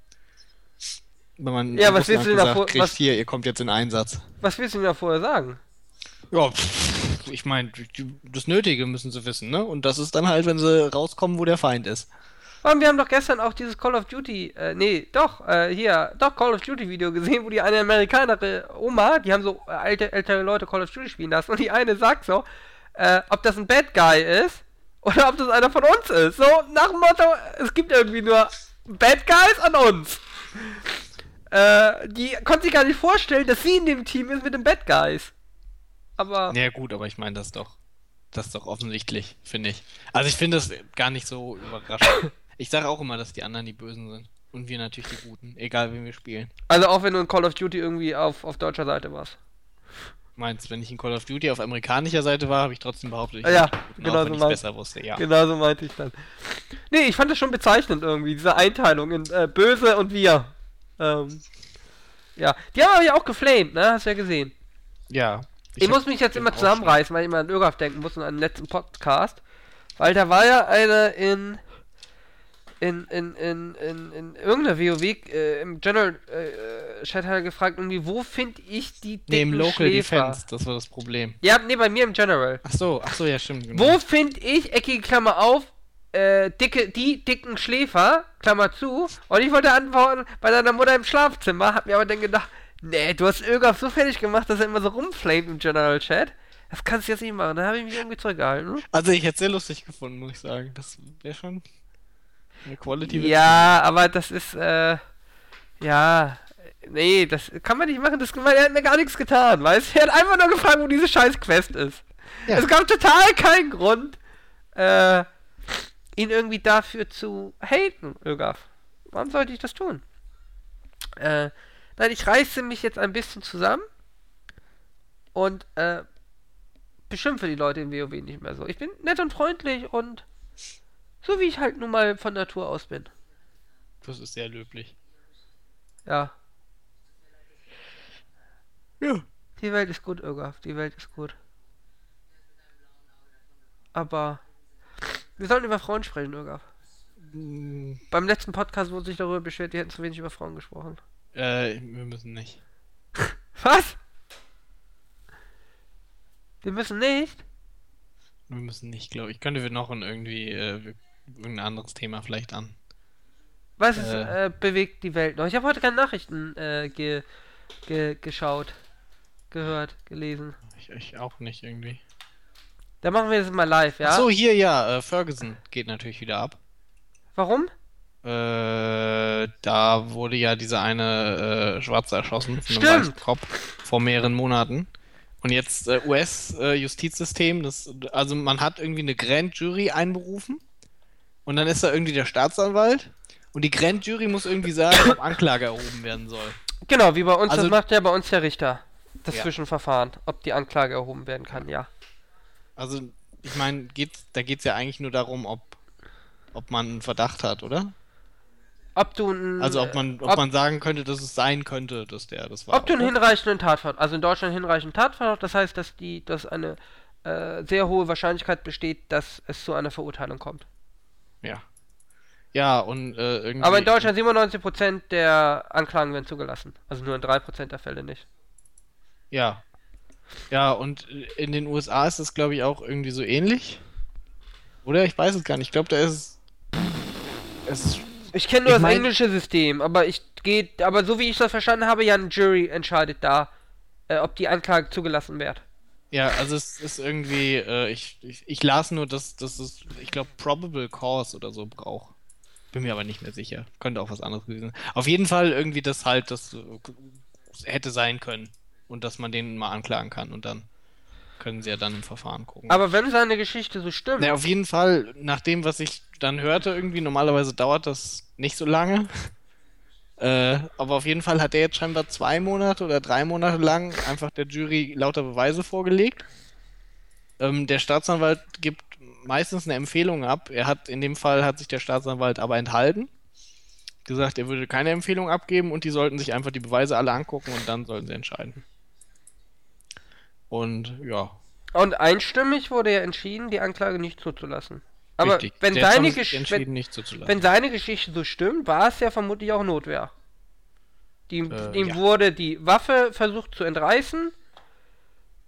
Wenn man Ja, was willst du denn davor- kriegt, was- hier, ihr kommt jetzt in Einsatz. Was willst du denn da vorher sagen? Ja, pff, ich meine, das Nötige müssen sie wissen, ne? Und das ist dann halt, wenn sie rauskommen, wo der Feind ist. Und wir haben doch gestern auch dieses Call of Duty, äh, nee, doch, äh, hier, doch Call of Duty Video gesehen, wo die eine Amerikanerin Oma, die haben so äh, alte, ältere Leute Call of Duty spielen lassen und die eine sagt so, äh, ob das ein Bad Guy ist oder ob das einer von uns ist. So nach dem Motto, es gibt irgendwie nur Bad Guys an uns. Äh, die konnte sich gar nicht vorstellen, dass sie in dem Team ist mit den Bad Guys. Aber, Ja, gut, aber ich meine, das doch, das ist doch offensichtlich, finde ich. Also ich finde das gar nicht so überraschend. [coughs] Ich sage auch immer, dass die anderen die Bösen sind. Und wir natürlich die Guten, egal wen wir spielen. also auch wenn du in Call of Duty irgendwie auf, auf deutscher Seite warst. Meinst, wenn ich in Call of Duty auf amerikanischer Seite war, habe ich trotzdem behauptet, ich Ja, genau auch so ich mein- besser wusste, ja. Genau so meinte ich dann. Nee, ich fand das schon bezeichnend irgendwie, diese Einteilung in äh, Böse und wir. Ähm, ja, die haben aber ja auch geflamed, ne? Hast du ja gesehen. Ja. Ich, hab muss mich jetzt immer zusammenreißen, weil ich immer an Ögaf denken muss und an den letzten Podcast. Weil da war ja einer in. In, in, in, in, in irgendeiner WoW, äh, im General äh, Chat hat er gefragt, irgendwie, wo finde ich die schon- Nee, im dicken Local Schläfer? Defense, das war das Problem. Ja, nee, bei mir im General. Ach so, ach so, ja, stimmt. Genau. Wo finde ich, eckige Klammer auf, äh, dicke, die dicken Schläfer, Klammer zu, und ich wollte antworten, bei deiner Mutter im Schlafzimmer, hab mir aber dann gedacht, nee, du hast Ögaf so fertig gemacht, dass er immer so rumflamet im General Chat. Das kannst du jetzt nicht machen, da habe ich mich irgendwie zurückgehalten. Also ich hätte es sehr lustig gefunden, muss ich sagen. Das wäre schon Quality. Ja, aber das ist, äh, ja, nee, das kann man nicht machen, das, weil er hat mir gar nichts getan, weißt du? [laughs] Er hat einfach nur gefragt, wo diese scheiß Quest ist. Ja. Es gab total keinen Grund, äh, ihn irgendwie dafür zu haten, Ögaf. Warum sollte ich das tun? Äh, nein, ich reiße mich jetzt ein bisschen zusammen und, äh, beschimpfe die Leute in WoW nicht mehr so. Ich bin nett und freundlich und so wie ich halt nun mal von Natur aus bin. Das ist sehr löblich. Ja. Ja. Die Welt ist gut, Irgaf. Die Welt ist gut. Aber wir sollten über Frauen sprechen, Irgaf. Mm, Beim letzten Podcast wurde sich darüber beschwert, die hätten zu wenig über Frauen gesprochen. Äh, wir müssen nicht. [laughs] Was? Wir müssen nicht? Wir müssen nicht, glaube ich. Könnte wir noch ein irgendwie äh, irgendein anderes Thema vielleicht an. Was ist, Äh. äh, bewegt die Welt noch? Ich habe heute keine Nachrichten äh, ge, ge, geschaut, gehört, gelesen. Ich, ich auch nicht irgendwie. Da machen wir das mal live, ja? Ach so, hier ja, äh, Ferguson geht natürlich wieder ab. Warum? Äh, da wurde ja dieser eine äh, Schwarze erschossen von einem weißen Kopf vor mehreren Monaten. Und jetzt US-Justizsystem, das, also man hat irgendwie eine Grand Jury einberufen und dann ist da irgendwie der Staatsanwalt und die Grand Jury muss irgendwie sagen, ob Anklage erhoben werden soll. Genau, wie bei uns, Also- das macht ja bei uns der Richter. Das Ja. Zwischenverfahren, ob die Anklage erhoben werden kann, ja. Also, ich meine, geht, da geht es ja eigentlich nur darum, ob, ob man einen Verdacht hat, oder? Ob du ein, Also, ob man, ob, ob- man sagen könnte, dass es sein könnte, dass der das war. ob du einen hinreichenden Tatverdacht, also in Deutschland hinreichenden Tatverdacht, das heißt, dass die, dass eine äh, sehr hohe Wahrscheinlichkeit besteht, dass es zu einer Verurteilung kommt. Ja. Ja, und äh, irgendwie. Aber in Deutschland 97% der Anklagen werden zugelassen. Also nur in 3% der Fälle nicht. Ja. Ja, und äh, in den USA ist es, glaube ich, auch irgendwie so ähnlich. Oder? Ich weiß es gar nicht. Ich glaube, da ist es. Es ist. Ich kenne nur Ich das mein- englische System, aber ich geht, aber so wie ich das verstanden habe, ja ein Jury entscheidet da, äh, ob die Anklage zugelassen wird. Ja, also es ist irgendwie. Äh, ich, ich, ich las nur, dass, dass es, ich glaube, Probable Cause oder so braucht. Bin mir aber nicht mehr sicher. Könnte auch was anderes gewesen sein. Auf jeden Fall irgendwie, dass halt das äh, hätte sein können. Und dass man den mal anklagen kann. Und dann können sie ja dann im Verfahren gucken. Aber wenn seine Geschichte so stimmt, Na, auf jeden Fall, nach dem, was ich dann hörte, irgendwie, normalerweise dauert das nicht so lange. Äh, aber auf jeden Fall hat er jetzt scheinbar zwei Monate oder drei Monate lang einfach der Jury lauter Beweise vorgelegt. Ähm, der Staatsanwalt gibt meistens eine Empfehlung ab. Er hat, in dem Fall hat sich der Staatsanwalt aber enthalten. Gesagt, er würde keine Empfehlung abgeben und die sollten sich einfach die Beweise alle angucken und dann sollten sie entscheiden. Und ja, und einstimmig wurde ja entschieden, die Anklage nicht zuzulassen. Aber richtig. wenn haben seine, Gesch wenn, wenn seine Geschichte so stimmt, war es ja vermutlich auch Notwehr. Die, Äh, ihm ja. wurde die Waffe versucht zu entreißen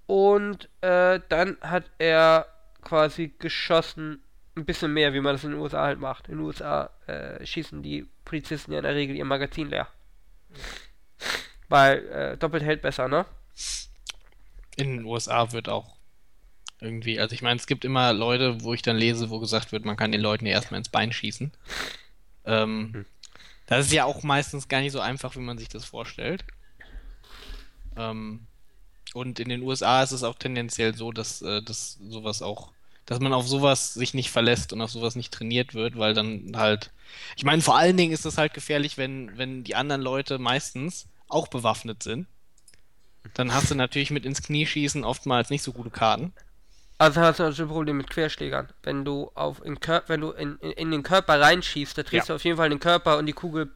und äh, dann hat er quasi geschossen, ein bisschen mehr, wie man das in den USA halt macht. In den USA äh, schießen die Polizisten ja in der Regel ihr Magazin leer. Weil äh, doppelt hält besser, ne? in den USA wird auch irgendwie, also ich meine, es gibt immer Leute, wo ich dann lese, wo gesagt wird, man kann den Leuten ja erstmal ins Bein schießen. Ähm, Das ist ja auch meistens gar nicht so einfach, wie man sich das vorstellt. Ähm, und in den USA ist es auch tendenziell so, dass, äh, dass sowas auch, dass man auf sowas sich nicht verlässt und auf sowas nicht trainiert wird, weil dann halt, ich meine, vor allen Dingen ist es halt gefährlich, wenn, wenn die anderen Leute meistens auch bewaffnet sind. Dann hast du natürlich mit ins Knie schießen oftmals nicht so gute Karten. Also hast du natürlich ein Problem mit Querschlägern. Wenn du auf in Kör wenn du in, in, in den Körper reinschießt, da triffst Ja. du auf jeden Fall den Körper und die Kugel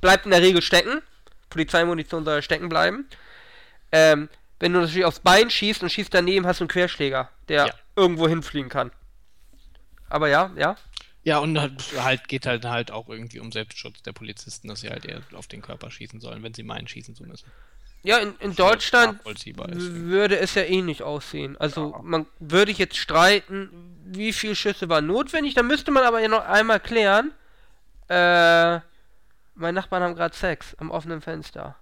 bleibt in der Regel stecken. Polizeimunition soll ja stecken bleiben. Ähm, wenn du natürlich aufs Bein schießt und schießt daneben, hast du einen Querschläger, der Ja. irgendwo hinfliegen kann. Aber ja, ja. Ja, und halt, halt geht halt halt auch irgendwie um Selbstschutz der Polizisten, dass sie halt eher auf den Körper schießen sollen, wenn sie meinen, schießen zu müssen. Ja, in, in Deutschland würde es ja ähnlich aussehen. Also man würde ich jetzt streiten, wie viele Schüsse waren notwendig. Dann müsste man aber ja noch einmal klären. Äh, meine Nachbarn haben gerade Sex am offenen Fenster.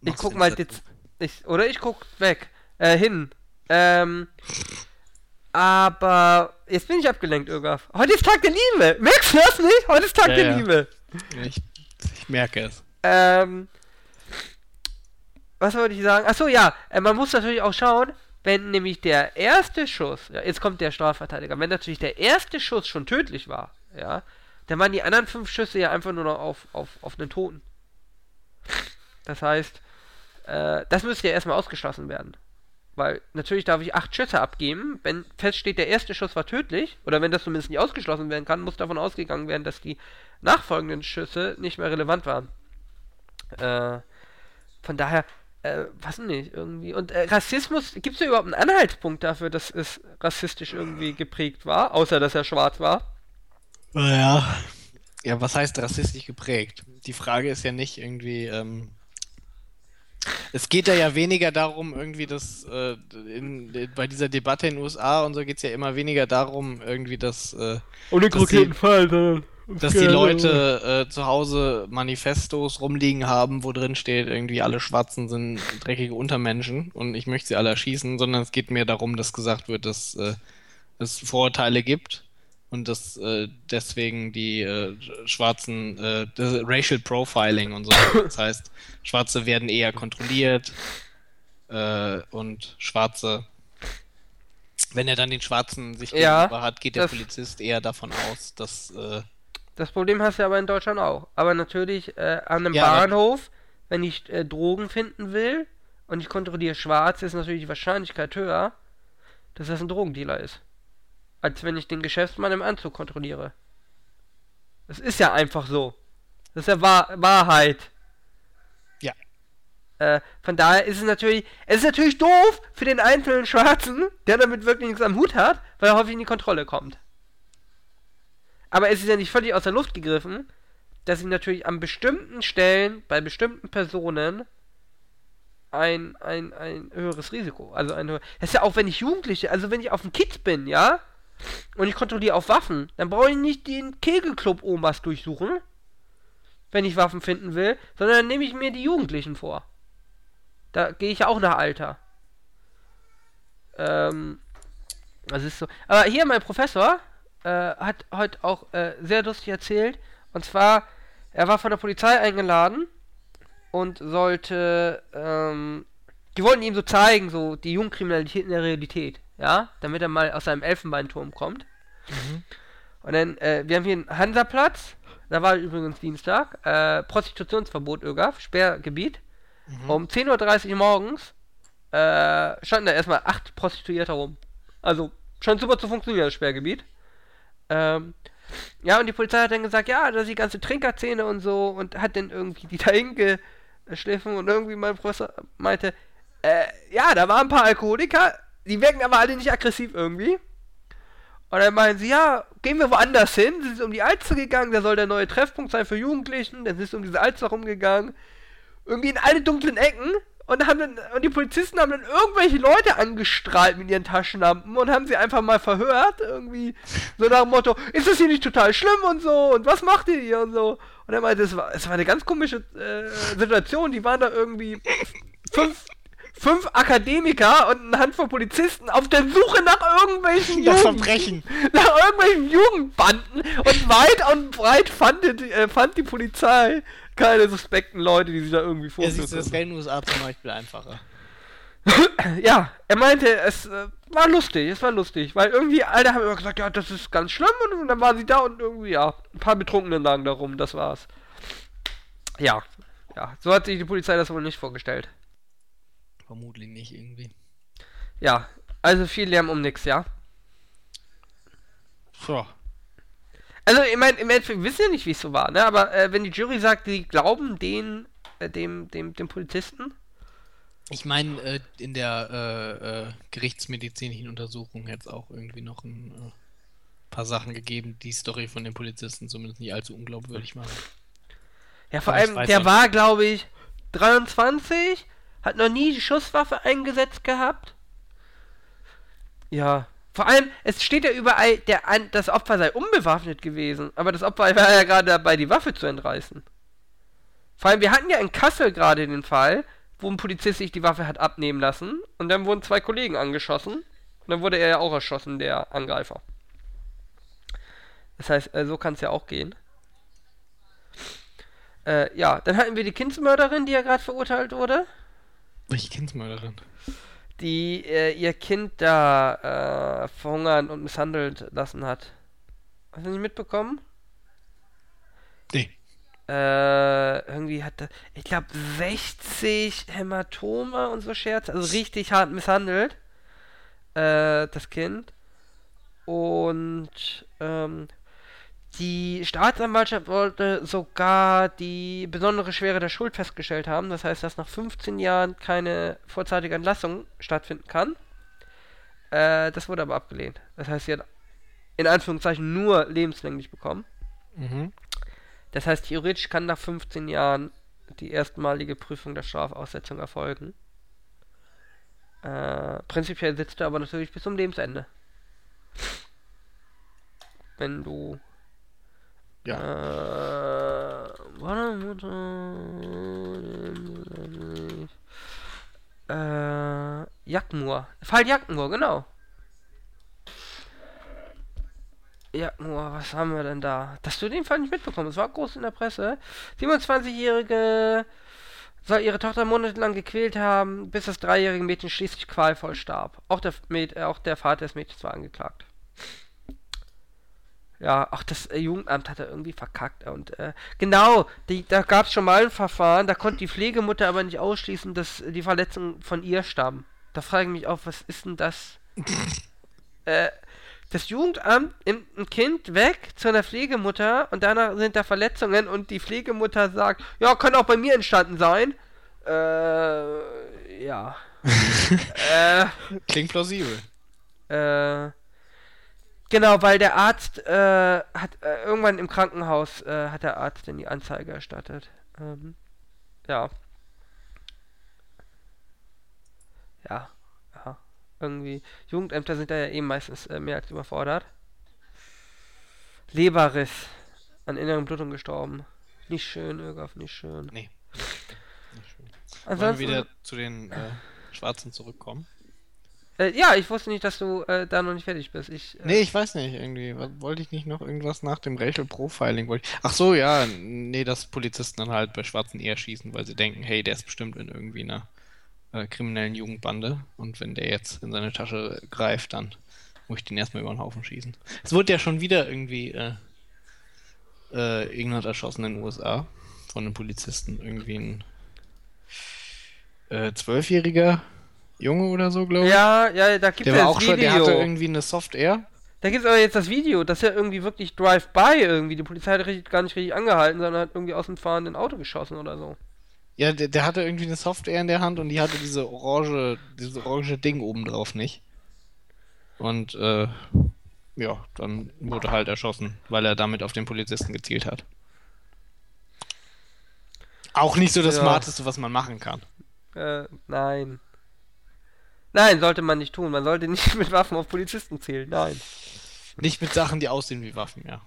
Ich guck mal jetzt, ich, oder ich guck weg, äh, hin. Ähm, aber jetzt bin ich abgelenkt, Irgaf. Heute ist Tag der Liebe. Merkst du das nicht? Heute ist Tag Ja, der ja. Liebe. Ich, ich merke es. Ähm, was wollte ich sagen? Achso, ja, äh, man muss natürlich auch schauen, wenn nämlich der erste Schuss, ja, jetzt kommt der Strafverteidiger, wenn natürlich der erste Schuss schon tödlich war, ja, dann waren die anderen fünf Schüsse ja einfach nur noch auf, auf, auf einen Toten. Das heißt, äh, das müsste ja erstmal ausgeschlossen werden. Weil natürlich darf ich acht Schüsse abgeben. Wenn feststeht, der erste Schuss war tödlich, oder wenn das zumindest nicht ausgeschlossen werden kann, muss davon ausgegangen werden, dass die nachfolgenden Schüsse nicht mehr relevant waren. Äh, von daher, äh, was nicht, irgendwie. Und äh, Rassismus, gibt es da überhaupt einen Anhaltspunkt dafür, dass es rassistisch irgendwie geprägt war, außer dass er schwarz war? Naja. Ja, was heißt rassistisch geprägt? Die Frage ist ja nicht irgendwie, ähm, es geht da ja weniger darum, irgendwie das, äh, in, in, bei dieser Debatte in den USA und so geht es ja immer weniger darum, irgendwie das. Äh, Ohne konkreten Fall, sondern. Dass die Leute äh, zu Hause Manifestos rumliegen haben, wo drin steht, irgendwie alle Schwarzen sind dreckige Untermenschen und ich möchte sie alle erschießen, sondern es geht mir darum, dass gesagt wird, dass äh, es Vorurteile gibt und dass äh, deswegen die äh, Schwarzen, äh, Racial Profiling und so. Das heißt, Schwarze werden eher kontrolliert äh, und Schwarze, wenn er dann den Schwarzen sich Ja, gegenüber hat, geht der Polizist eher davon aus, dass äh, Das Problem hast du aber in Deutschland auch. Aber natürlich äh, an einem Ja, Bahnhof, wenn ich äh, Drogen finden will und ich kontrolliere schwarz, ist natürlich die Wahrscheinlichkeit höher, dass das ein Drogendealer ist. Als wenn ich den Geschäftsmann im Anzug kontrolliere. Das ist ja einfach so. Das ist ja Wahr Wahrheit. Ja. Äh, von daher ist es natürlich, es ist natürlich doof für den einzelnen Schwarzen, der damit wirklich nichts am Hut hat, weil er häufig in die Kontrolle kommt. Aber es ist ja nicht völlig aus der Luft gegriffen, dass sie natürlich an bestimmten Stellen, bei bestimmten Personen, ein, ein, ein höheres Risiko. Also ein Das ist ja auch, wenn ich Jugendliche, also wenn ich auf dem Kids bin, ja, und ich kontrolliere auf Waffen, dann brauche ich nicht den Kegelclub Omas durchsuchen, wenn ich Waffen finden will, sondern dann nehme ich mir die Jugendlichen vor. Da gehe ich ja auch nach Alter. Ähm, das ist so. Aber hier mein Professor äh, hat heute auch äh, sehr lustig erzählt. Und zwar, er war von der Polizei eingeladen und sollte, ähm, die wollten ihm so zeigen, so die Jugendkriminalität in der Realität, ja, damit er mal aus seinem Elfenbeinturm kommt. Und dann, äh, wir haben hier einen Hansaplatz, da war übrigens Dienstag, äh, Prostitutionsverbot ÖGAF, Sperrgebiet. Um 10.30 Uhr morgens äh, standen da erstmal acht Prostituierte rum. Also, scheint super zu funktionieren, das Sperrgebiet. Ähm, ja, und die Polizei hat dann gesagt, ja, da ist die ganze Trinkerszene und so und hat dann irgendwie die dahin geschliffen und irgendwie mein Professor meinte, äh, ja, da waren ein paar Alkoholiker, die wirken aber alle nicht aggressiv irgendwie. Und dann meinen sie, ja, gehen wir woanders hin. Sie sind um die Alster gegangen, da soll der neue Treffpunkt sein für Jugendlichen. Dann sind sie um diese Alster rumgegangen. Irgendwie in alle dunklen Ecken. Und, haben dann, und die Polizisten haben dann irgendwelche Leute angestrahlt mit ihren Taschenlampen und haben sie einfach mal verhört. Irgendwie so nach dem Motto, ist das hier nicht total schlimm und so? Und was macht ihr hier und so? Und er meinte, es war, es war eine ganz komische äh, Situation. Die waren da irgendwie fünf, fünf Akademiker und eine Handvoll Polizisten auf der Suche nach irgendwelchen Das Jugend- Verbrechen. nach irgendwelchen Jugendbanden und weit und breit fand die, äh, fand die Polizei keine suspekten Leute, die sich da irgendwie Ja, siehst du, das vorstellen. den USA zum Beispiel einfacher. [laughs] Ja, er meinte, es äh, war lustig, es war lustig, weil irgendwie alle haben immer gesagt, ja, das ist ganz schlimm und, und dann waren sie da und irgendwie, ja, ein paar Betrunkene lagen da rum, das war's. Ja, ja, so hat sich die Polizei das wohl nicht vorgestellt. Vermutlich nicht irgendwie. Ja, also viel Lärm um nix, ja. Ja. Also, ich meine, im Endeffekt wissen ja nicht, wie es so war, ne? Aber äh, wenn die Jury sagt, die glauben den, äh, dem, dem, dem Polizisten, Ich meine, äh, in der äh, äh, gerichtsmedizinischen Untersuchung hätte es auch irgendwie noch ein äh, paar Sachen gegeben, die Story von den Polizisten zumindest nicht allzu unglaubwürdig machen. ja, vor allem, der auch- war, glaube ich, 23, hat noch nie die Schusswaffe eingesetzt gehabt. Ja. Vor allem, es steht ja überall, der, das Opfer sei unbewaffnet gewesen, aber das Opfer war ja gerade dabei, die Waffe zu entreißen. Vor allem, wir hatten ja in Kassel gerade den Fall, wo ein Polizist sich die Waffe hat abnehmen lassen und dann wurden zwei Kollegen angeschossen und dann wurde er ja auch erschossen, der Angreifer. Das heißt, äh, so kann es ja auch gehen. Äh, ja, dann hatten wir die Kindsmörderin, die ja gerade verurteilt wurde, Welche Kindsmörderin? Die äh, ihr Kind da äh, verhungern und misshandelt lassen hat. Hast du nicht mitbekommen? Nee. Äh, irgendwie hatte, ich glaube, 60 Hämatome und so Scherze. Also richtig hart misshandelt. Äh, das Kind. Und ähm, die Staatsanwaltschaft wollte sogar die besondere Schwere der Schuld festgestellt haben. Das heißt, dass nach 15 Jahren keine vorzeitige Entlassung stattfinden kann. Äh, das wurde aber abgelehnt. Das heißt, sie hat in Anführungszeichen nur lebenslänglich bekommen. Mhm. Das heißt, theoretisch kann nach 15 Jahren die erstmalige Prüfung der Strafaussetzung erfolgen. Äh, prinzipiell sitzt er aber natürlich bis zum Lebensende. Wenn du. Ja. Äh, warte, warte, äh, Jagdmoor. Fall Jagdmoor, genau. Jagdmoor, was haben wir denn da? Dass du den Fall nicht mitbekommen Es war groß in der Presse. 27-Jährige soll ihre Tochter monatelang gequält haben, bis das dreijährige Mädchen schließlich qualvoll starb. Auch der, Mäd auch der Vater des Mädchens war angeklagt. Ja, auch das äh, Jugendamt hat er irgendwie verkackt. Und äh, genau, die, da gab es schon mal ein Verfahren, da konnte die Pflegemutter aber nicht ausschließen, dass die Verletzungen von ihr stammen. Da frage ich mich auch, was ist denn das? [laughs] äh, das Jugendamt nimmt ein Kind weg zu einer Pflegemutter und danach sind da Verletzungen und die Pflegemutter sagt, ja, kann auch bei mir entstanden sein. Äh, ja. [laughs] äh, Klingt plausibel. Äh, genau, weil der Arzt äh, hat äh, irgendwann im Krankenhaus äh, hat der Arzt dann die Anzeige erstattet. Ähm, ja. Ja irgendwie. Jugendämter sind da ja eben meistens äh, mehr als überfordert. Leberriss. An inneren Blutung gestorben. Nicht schön, Irgaf, nicht schön. Nee. Nicht schön. Ansonsten, Wollen wir wieder zu den äh, Schwarzen zurückkommen? Äh, ja, ich wusste nicht, dass du äh, da noch nicht fertig bist. Ich, äh, nee, ich weiß nicht, irgendwie. Wollte ich nicht noch irgendwas nach dem Racial Profiling? Wollte Ach so, ja, nee, dass Polizisten dann halt bei Schwarzen eher schießen, weil sie denken, hey, der ist bestimmt in irgendwie einer äh, kriminellen Jugendbande. Und wenn der jetzt in seine Tasche greift, dann muss ich den erstmal über den Haufen schießen. Es wurde ja schon wieder irgendwie äh, äh, irgendjemand erschossen in den USA von einem Polizisten. Irgendwie ein äh, zwölfjähriger Junge oder so, glaube ich. Ja, ja, da gibt es ja auch Video. Schon, der hatte irgendwie eine Software. Da gibt es aber jetzt das Video, das ist ja irgendwie wirklich Drive-by irgendwie. Die Polizei hat richtig, gar nicht richtig angehalten, sondern hat irgendwie aus dem fahrenden Auto geschossen oder so. Ja, der, der, hatte irgendwie eine Software in der Hand und die hatte diese orange, dieses orange Ding oben drauf nicht. Und äh, ja, dann wurde halt erschossen, weil er damit auf den Polizisten gezielt hat. Auch nicht so das ja. Smarteste, was man machen kann. Äh, nein. Nein, sollte man nicht tun. Man sollte nicht [laughs] mit Waffen auf Polizisten zählen, nein. Nicht mit Sachen, die aussehen wie Waffen, ja.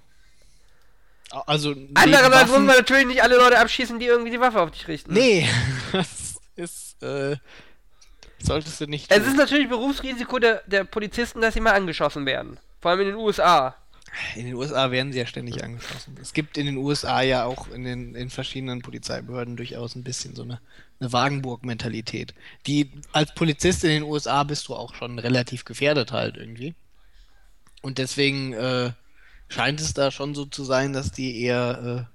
Also, Andererseits muss man natürlich nicht alle Leute abschießen, die irgendwie die Waffe auf dich richten. Nee, [laughs] das ist, äh, solltest du nicht. Tun. Es ist natürlich Berufsrisiko der, der Polizisten, dass sie mal angeschossen werden. Vor allem in den USA. In den USA werden sie ja ständig angeschossen. Es gibt in den USA ja auch in den in verschiedenen Polizeibehörden durchaus ein bisschen so eine, eine Wagenburg-Mentalität. Die als Polizist in den USA bist du auch schon relativ gefährdet halt irgendwie. Und deswegen äh, scheint es da schon so zu sein, dass die eher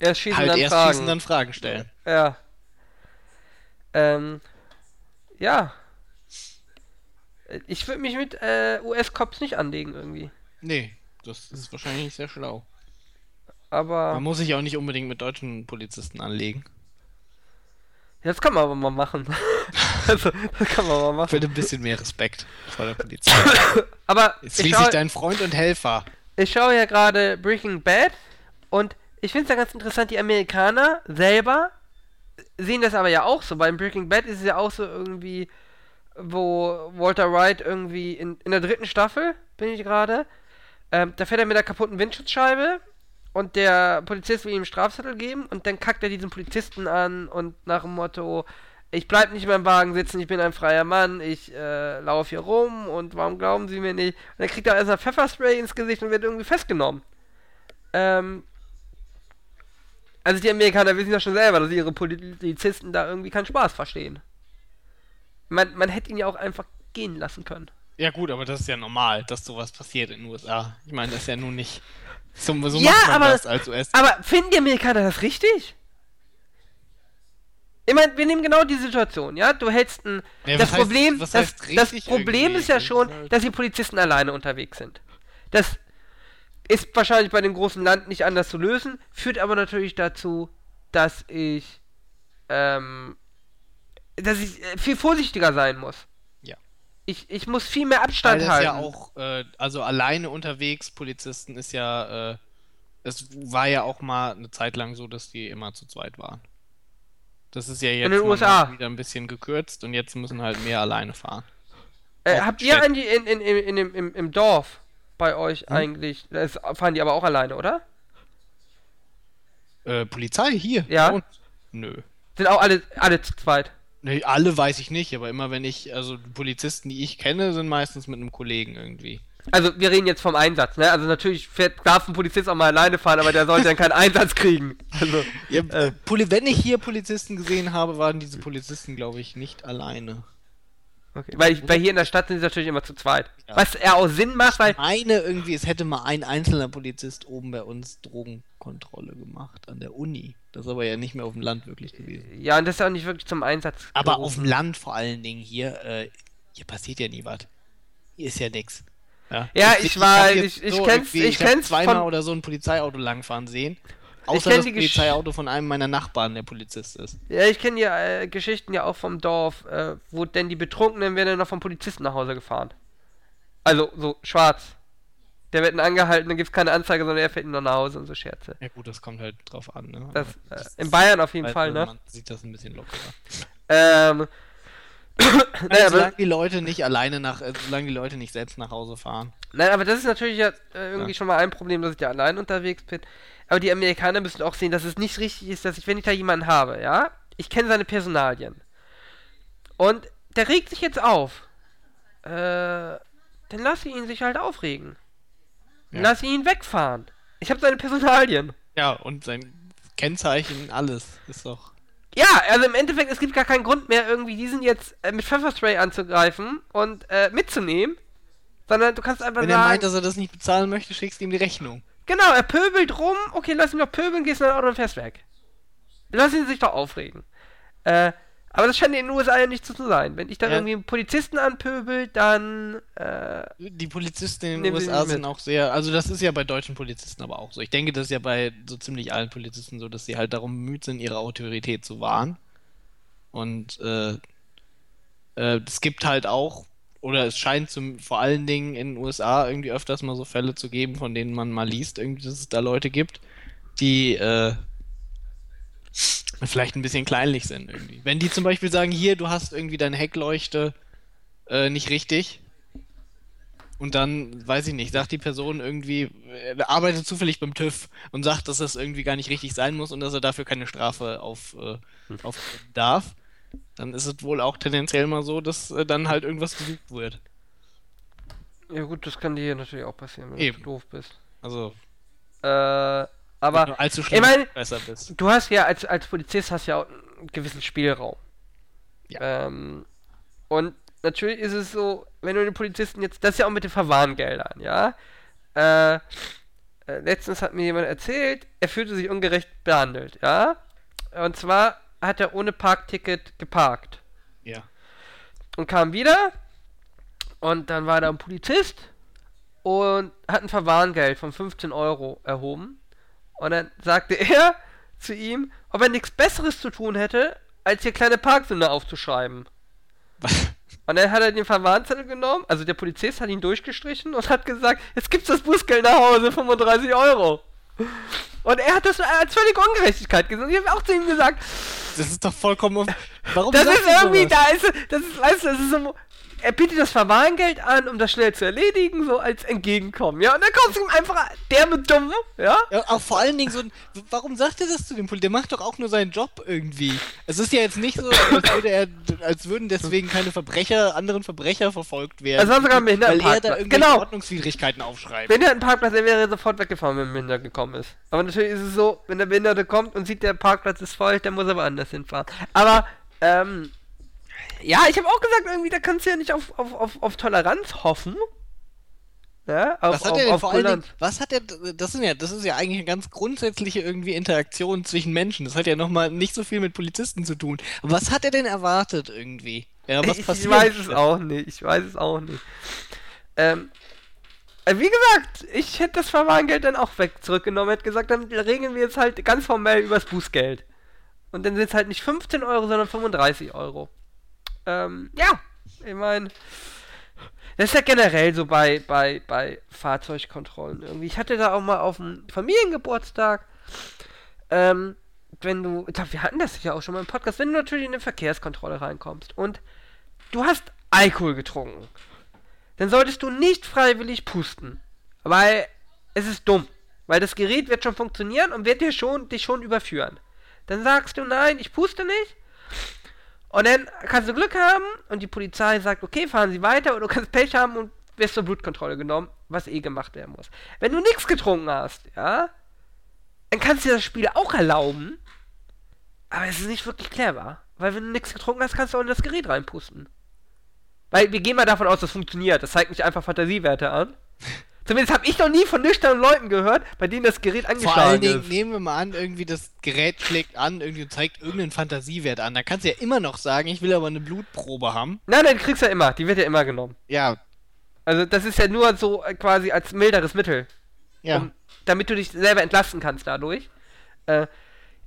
äh, erst schießen, halt dann erst Fragen. schießen, dann Fragen stellen. Ja. Ähm, ja. Ich würde mich mit äh, US-Cops nicht anlegen irgendwie. Nee, das ist wahrscheinlich sehr schlau. Aber. Man muss sich auch nicht unbedingt mit deutschen Polizisten anlegen. Das kann man aber mal machen. [laughs] also, das kann man mal machen. Für ein bisschen mehr Respekt vor der Polizei. [laughs] aber. Ist schließlich dein Freund und Helfer ich schaue ja gerade Breaking Bad und ich finde es ja ganz interessant, die Amerikaner selber sehen das aber ja auch so. Beim Breaking Bad ist es ja auch so irgendwie, wo Walter White irgendwie in, in der dritten Staffel, bin ich gerade, ähm, da fährt er mit der kaputten Windschutzscheibe und der Polizist will ihm einen Strafzettel geben und dann kackt er diesen Polizisten an und nach dem Motto, ich bleib nicht in meinem Wagen sitzen, ich bin ein freier Mann, ich äh, laufe hier rum und warum glauben sie mir nicht? Und dann kriegt er erstmal Pfefferspray ins Gesicht und wird irgendwie festgenommen. Ähm, also die Amerikaner wissen ja schon selber, dass ihre Polizisten da irgendwie keinen Spaß verstehen. Man, man hätte ihn ja auch einfach gehen lassen können. Ja gut, aber das ist ja normal, dass sowas passiert in den USA. Ich meine, das ist ja nun nicht... So, so ja, aber, als US. Aber finden die Amerikaner das richtig? Ich meine, wir nehmen genau die Situation, ja? Du hältst ein. Ja, das heißt- Problem, das, heißt das richtig Problem ist ja Das schon, halt- dass die Polizisten alleine unterwegs sind. Das ist wahrscheinlich bei dem großen Land nicht anders zu lösen, führt aber natürlich dazu, dass ich, ähm, dass ich äh, viel vorsichtiger sein muss. Ich, ich muss viel mehr Abstand halten. ja auch, äh, also alleine unterwegs, Polizisten ist ja, äh, es war ja auch mal eine Zeit lang so, dass die immer zu zweit waren. Das ist ja jetzt wieder ein bisschen gekürzt und jetzt müssen halt mehr alleine fahren. Äh, habt ihr in, in, in, in, im- im, im Dorf bei euch Hm? eigentlich, das fahren die aber auch alleine, oder? Äh, Polizei hier? Ja. Und? Nö. Sind auch alle, alle zu zweit. Nee, alle weiß ich nicht, aber immer wenn ich, also die Polizisten, die ich kenne, sind meistens mit einem Kollegen irgendwie. Also wir reden jetzt vom Einsatz, ne? Also natürlich fährt, darf ein Polizist auch mal alleine fahren, aber der sollte dann keinen Einsatz kriegen. Also, Ja, äh, wenn ich hier Polizisten gesehen habe, waren diese Polizisten, glaube ich, nicht alleine. Okay. Weil, ich, weil hier in der Stadt sind sie natürlich immer zu zweit. Ja. Was ja auch Sinn macht, weil. Ich meine irgendwie, es hätte mal ein einzelner Polizist oben bei uns Drogenkontrolle gemacht an der Uni. Das ist aber ja nicht mehr auf dem Land wirklich gewesen. Ja, und das ist auch nicht wirklich zum Einsatz. Aber gerufen. auf dem Land vor allen Dingen hier, äh, hier passiert ja nie was. Hier ist ja nix. Ja, Ja, ich war- hab hier ich- ich kenn's- irgendwie- ich hab kenn's zweimal von- oder so ein Polizeiauto langfahren sehen. Außer das Polizeiauto von einem meiner Nachbarn, der Polizist ist. Ja, ich kenne ja äh, Geschichten ja auch vom Dorf, äh, wo denn die Betrunkenen werden dann noch vom Polizisten nach Hause gefahren. Also so schwarz. Der wird dann angehalten, dann gibt's keine Anzeige, sondern er fährt ihn dann nach Hause und so Scherze. Ja gut, das kommt halt drauf an, ne? Das, Aber äh, in Bayern auf jeden Fall, ne? Man sieht das ein bisschen lockerer. Ähm. [laughs] naja, solange aber, die Leute nicht alleine nach, äh, solange die Leute nicht selbst nach Hause fahren. nein, aber das ist natürlich ja äh, irgendwie Ja. schon mal ein Problem, dass ich ja allein unterwegs bin. Aber die Amerikaner müssen auch sehen, dass es nicht richtig ist, dass ich, wenn ich da jemanden habe, ja, ich kenne seine Personalien. Und der regt sich jetzt auf. Äh, dann lass ihn sich halt aufregen. Ja. Lass ihn wegfahren. Ich habe seine Personalien. Ja, und sein Kennzeichen, alles ist doch. Ja, also im Endeffekt, es gibt gar keinen Grund mehr, irgendwie diesen jetzt äh, mit Pfefferspray anzugreifen und äh, mitzunehmen. Sondern du kannst einfach Wenn er sagen, meint, dass er das nicht bezahlen möchte, schickst du ihm die Rechnung. Genau, er pöbelt rum, okay, lass ihn doch pöbeln, gehst in dein Auto und fährst weg. Lass ihn sich doch aufregen. Äh, aber das scheint in den USA ja nicht so zu sein. Wenn ich dann Ja. irgendwie einen Polizisten anpöbel, dann, äh, Die Polizisten in den USA sind auch sehr, also das ist ja bei deutschen Polizisten aber auch so. Ich denke, das ist ja bei so ziemlich allen Polizisten so, dass sie halt darum bemüht sind, ihre Autorität zu wahren. Und äh, äh, es gibt halt auch, oder es scheint zum, vor allen Dingen in den USA irgendwie öfters mal so Fälle zu geben, von denen man mal liest, irgendwie, dass es da Leute gibt, die äh, vielleicht ein bisschen kleinlich sind irgendwie. Wenn die zum Beispiel sagen, hier, du hast irgendwie deine Heckleuchte äh, nicht richtig, und dann, weiß ich nicht, sagt die Person irgendwie, äh, arbeitet zufällig beim TÜV und sagt, dass das irgendwie gar nicht richtig sein muss und dass er dafür keine Strafe auf, äh, auf darf, dann ist es wohl auch tendenziell mal so, dass äh, dann halt irgendwas gesucht wird. ja gut, das kann dir hier natürlich auch passieren, wenn Eben. du doof bist. Also, Äh, aber du allzu ich schlimm mein- besser bist. du hast ja als, als Polizist hast ja auch einen gewissen Spielraum. Ja. Ähm, und natürlich ist es so, wenn du den Polizisten jetzt, das ist ja auch mit den Verwarngeldern, ja. Äh, äh, letztens hat mir jemand erzählt, er fühlte sich ungerecht behandelt, ja. Und zwar hat er ohne Parkticket geparkt Ja. und kam wieder und dann war da ein Polizist und hat ein Verwarngeld von 15 Euro erhoben und dann sagte er zu ihm, ob er nichts Besseres zu tun hätte, als hier kleine Parksünder aufzuschreiben. [laughs] Und dann hat er den Verwarnzettel genommen, also der Polizist hat ihn durchgestrichen und hat gesagt, jetzt gibt's das Bußgeld nach Hause, 35 Euro. Und er hat das als völlige Ungerechtigkeit gesehen. Ich habe auch zu ihm gesagt, Das ist doch vollkommen. Warum das ist irgendwie, da ist, das ist, weißt du, das ist so, er bietet das Verwarngeld an, um das schnell zu erledigen, so als Entgegenkommen, ja, und dann kommst du ihm einfach, der mit dumm, ja, Ja, auch vor allen Dingen so ein. Warum sagt er das zu dem Polizisten? Der macht doch auch nur seinen Job irgendwie. Es ist ja jetzt nicht so, als, würde er, als würden deswegen keine Verbrecher, anderen Verbrecher verfolgt werden. Das war sogar ein Weil er da irgendwelche Genau. Ordnungswidrigkeiten aufschreibt. Wenn er einen Parkplatz, er wäre sofort weggefahren, wenn ein Behinderter gekommen ist. Aber natürlich ist es so, wenn der Behinderte kommt und sieht, der Parkplatz ist voll, dann muss er woanders hinfahren. Aber, ähm, ja, ich habe auch gesagt, irgendwie, da kannst du ja nicht auf, auf, auf, auf Toleranz hoffen. Ja, auf, Was hat er denn vor allen Dingen, was hat er, das sind ja, das ist ja eigentlich eine ganz grundsätzliche irgendwie Interaktion zwischen Menschen. Das hat ja nochmal nicht so viel mit Polizisten zu tun. Aber was hat er denn erwartet irgendwie? Ja, was ich, ich passiert? weiß es auch nicht. Ich weiß es auch nicht. Ähm, äh, wie gesagt, ich hätte das Verwarngeld dann auch weg zurückgenommen, hätte gesagt, dann regeln wir jetzt halt ganz formell übers Bußgeld. Und dann sind es halt nicht 15 Euro, sondern 35 Euro. Ähm, ja, ich meine, das ist ja generell so bei, bei, bei Fahrzeugkontrollen irgendwie. Ich hatte da auch mal auf dem Familiengeburtstag, ähm, wenn du, ich glaube, wir hatten das ja auch schon mal im Podcast, wenn du natürlich in eine Verkehrskontrolle reinkommst und du hast Alkohol getrunken, dann solltest du nicht freiwillig pusten, weil es ist dumm, weil das Gerät wird schon funktionieren und wird dir schon, dich schon überführen. Dann sagst du, nein, ich puste nicht. Und dann kannst du Glück haben und die Polizei sagt, okay, fahren Sie weiter oder du kannst Pech haben und wirst zur Blutkontrolle genommen, was eh gemacht werden muss. Wenn du nichts getrunken hast, ja, dann kannst du dir das Spiel auch erlauben, aber es ist nicht wirklich clever. Weil wenn du nichts getrunken hast, kannst du auch in das Gerät reinpusten. Weil wir gehen mal davon aus, das funktioniert. Das zeigt nicht einfach Fantasiewerte an. [laughs] Zumindest habe ich noch nie von nüchternen Leuten gehört, bei denen das Gerät Vor allen angeschlagen Dingen ist. nehmen wir mal an, irgendwie das Gerät schlägt an, irgendwie zeigt irgendeinen Fantasiewert an. Da kannst du ja immer noch sagen, ich will aber eine Blutprobe haben. Nein, nein, kriegst du ja immer. Die wird ja immer genommen. Ja, Also das ist ja nur so äh, quasi als milderes Mittel. ja. um, damit du dich selber entlasten kannst dadurch. Äh,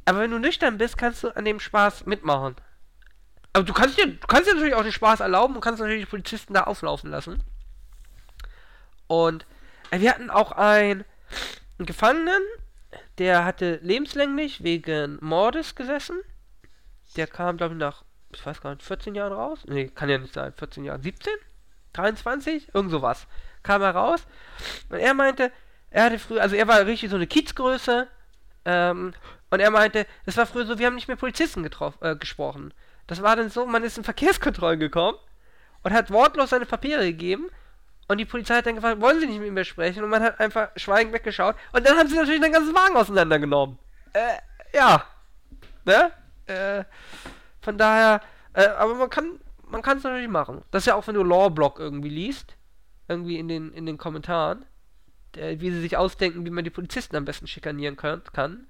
aber wenn du nüchtern bist, kannst du an dem Spaß mitmachen. Aber du kannst dir, du kannst dir natürlich auch den Spaß erlauben und kannst natürlich die Polizisten da auflaufen lassen. Und wir hatten auch einen, Gefangenen, der hatte lebenslänglich wegen Mordes gesessen. Der kam, glaube ich, nach, ich weiß gar nicht, 14 Jahren raus. Nee, kann ja nicht sein, 14 Jahre, 17? 23? Irgend sowas. Kam er raus. Und er meinte, er hatte früher, also er war richtig so eine Kiezgröße. Ähm, und er meinte, es war früher so, wir haben nicht mehr Polizisten getroffen, äh, gesprochen. Das war dann so, man ist in Verkehrskontrollen gekommen und hat wortlos seine Papiere gegeben. Und die Polizei hat dann gefragt, wollen Sie nicht mit mir sprechen? Und man hat einfach schweigend weggeschaut. Und dann haben sie natürlich den ganzen Wagen auseinandergenommen. Äh, ja. Ne? Äh, von daher, äh, aber man kann, man kann es natürlich machen. Das ist ja auch, wenn du Lawblock irgendwie liest, irgendwie in den, in den Kommentaren, äh, wie sie sich ausdenken, wie man die Polizisten am besten schikanieren kann. kann.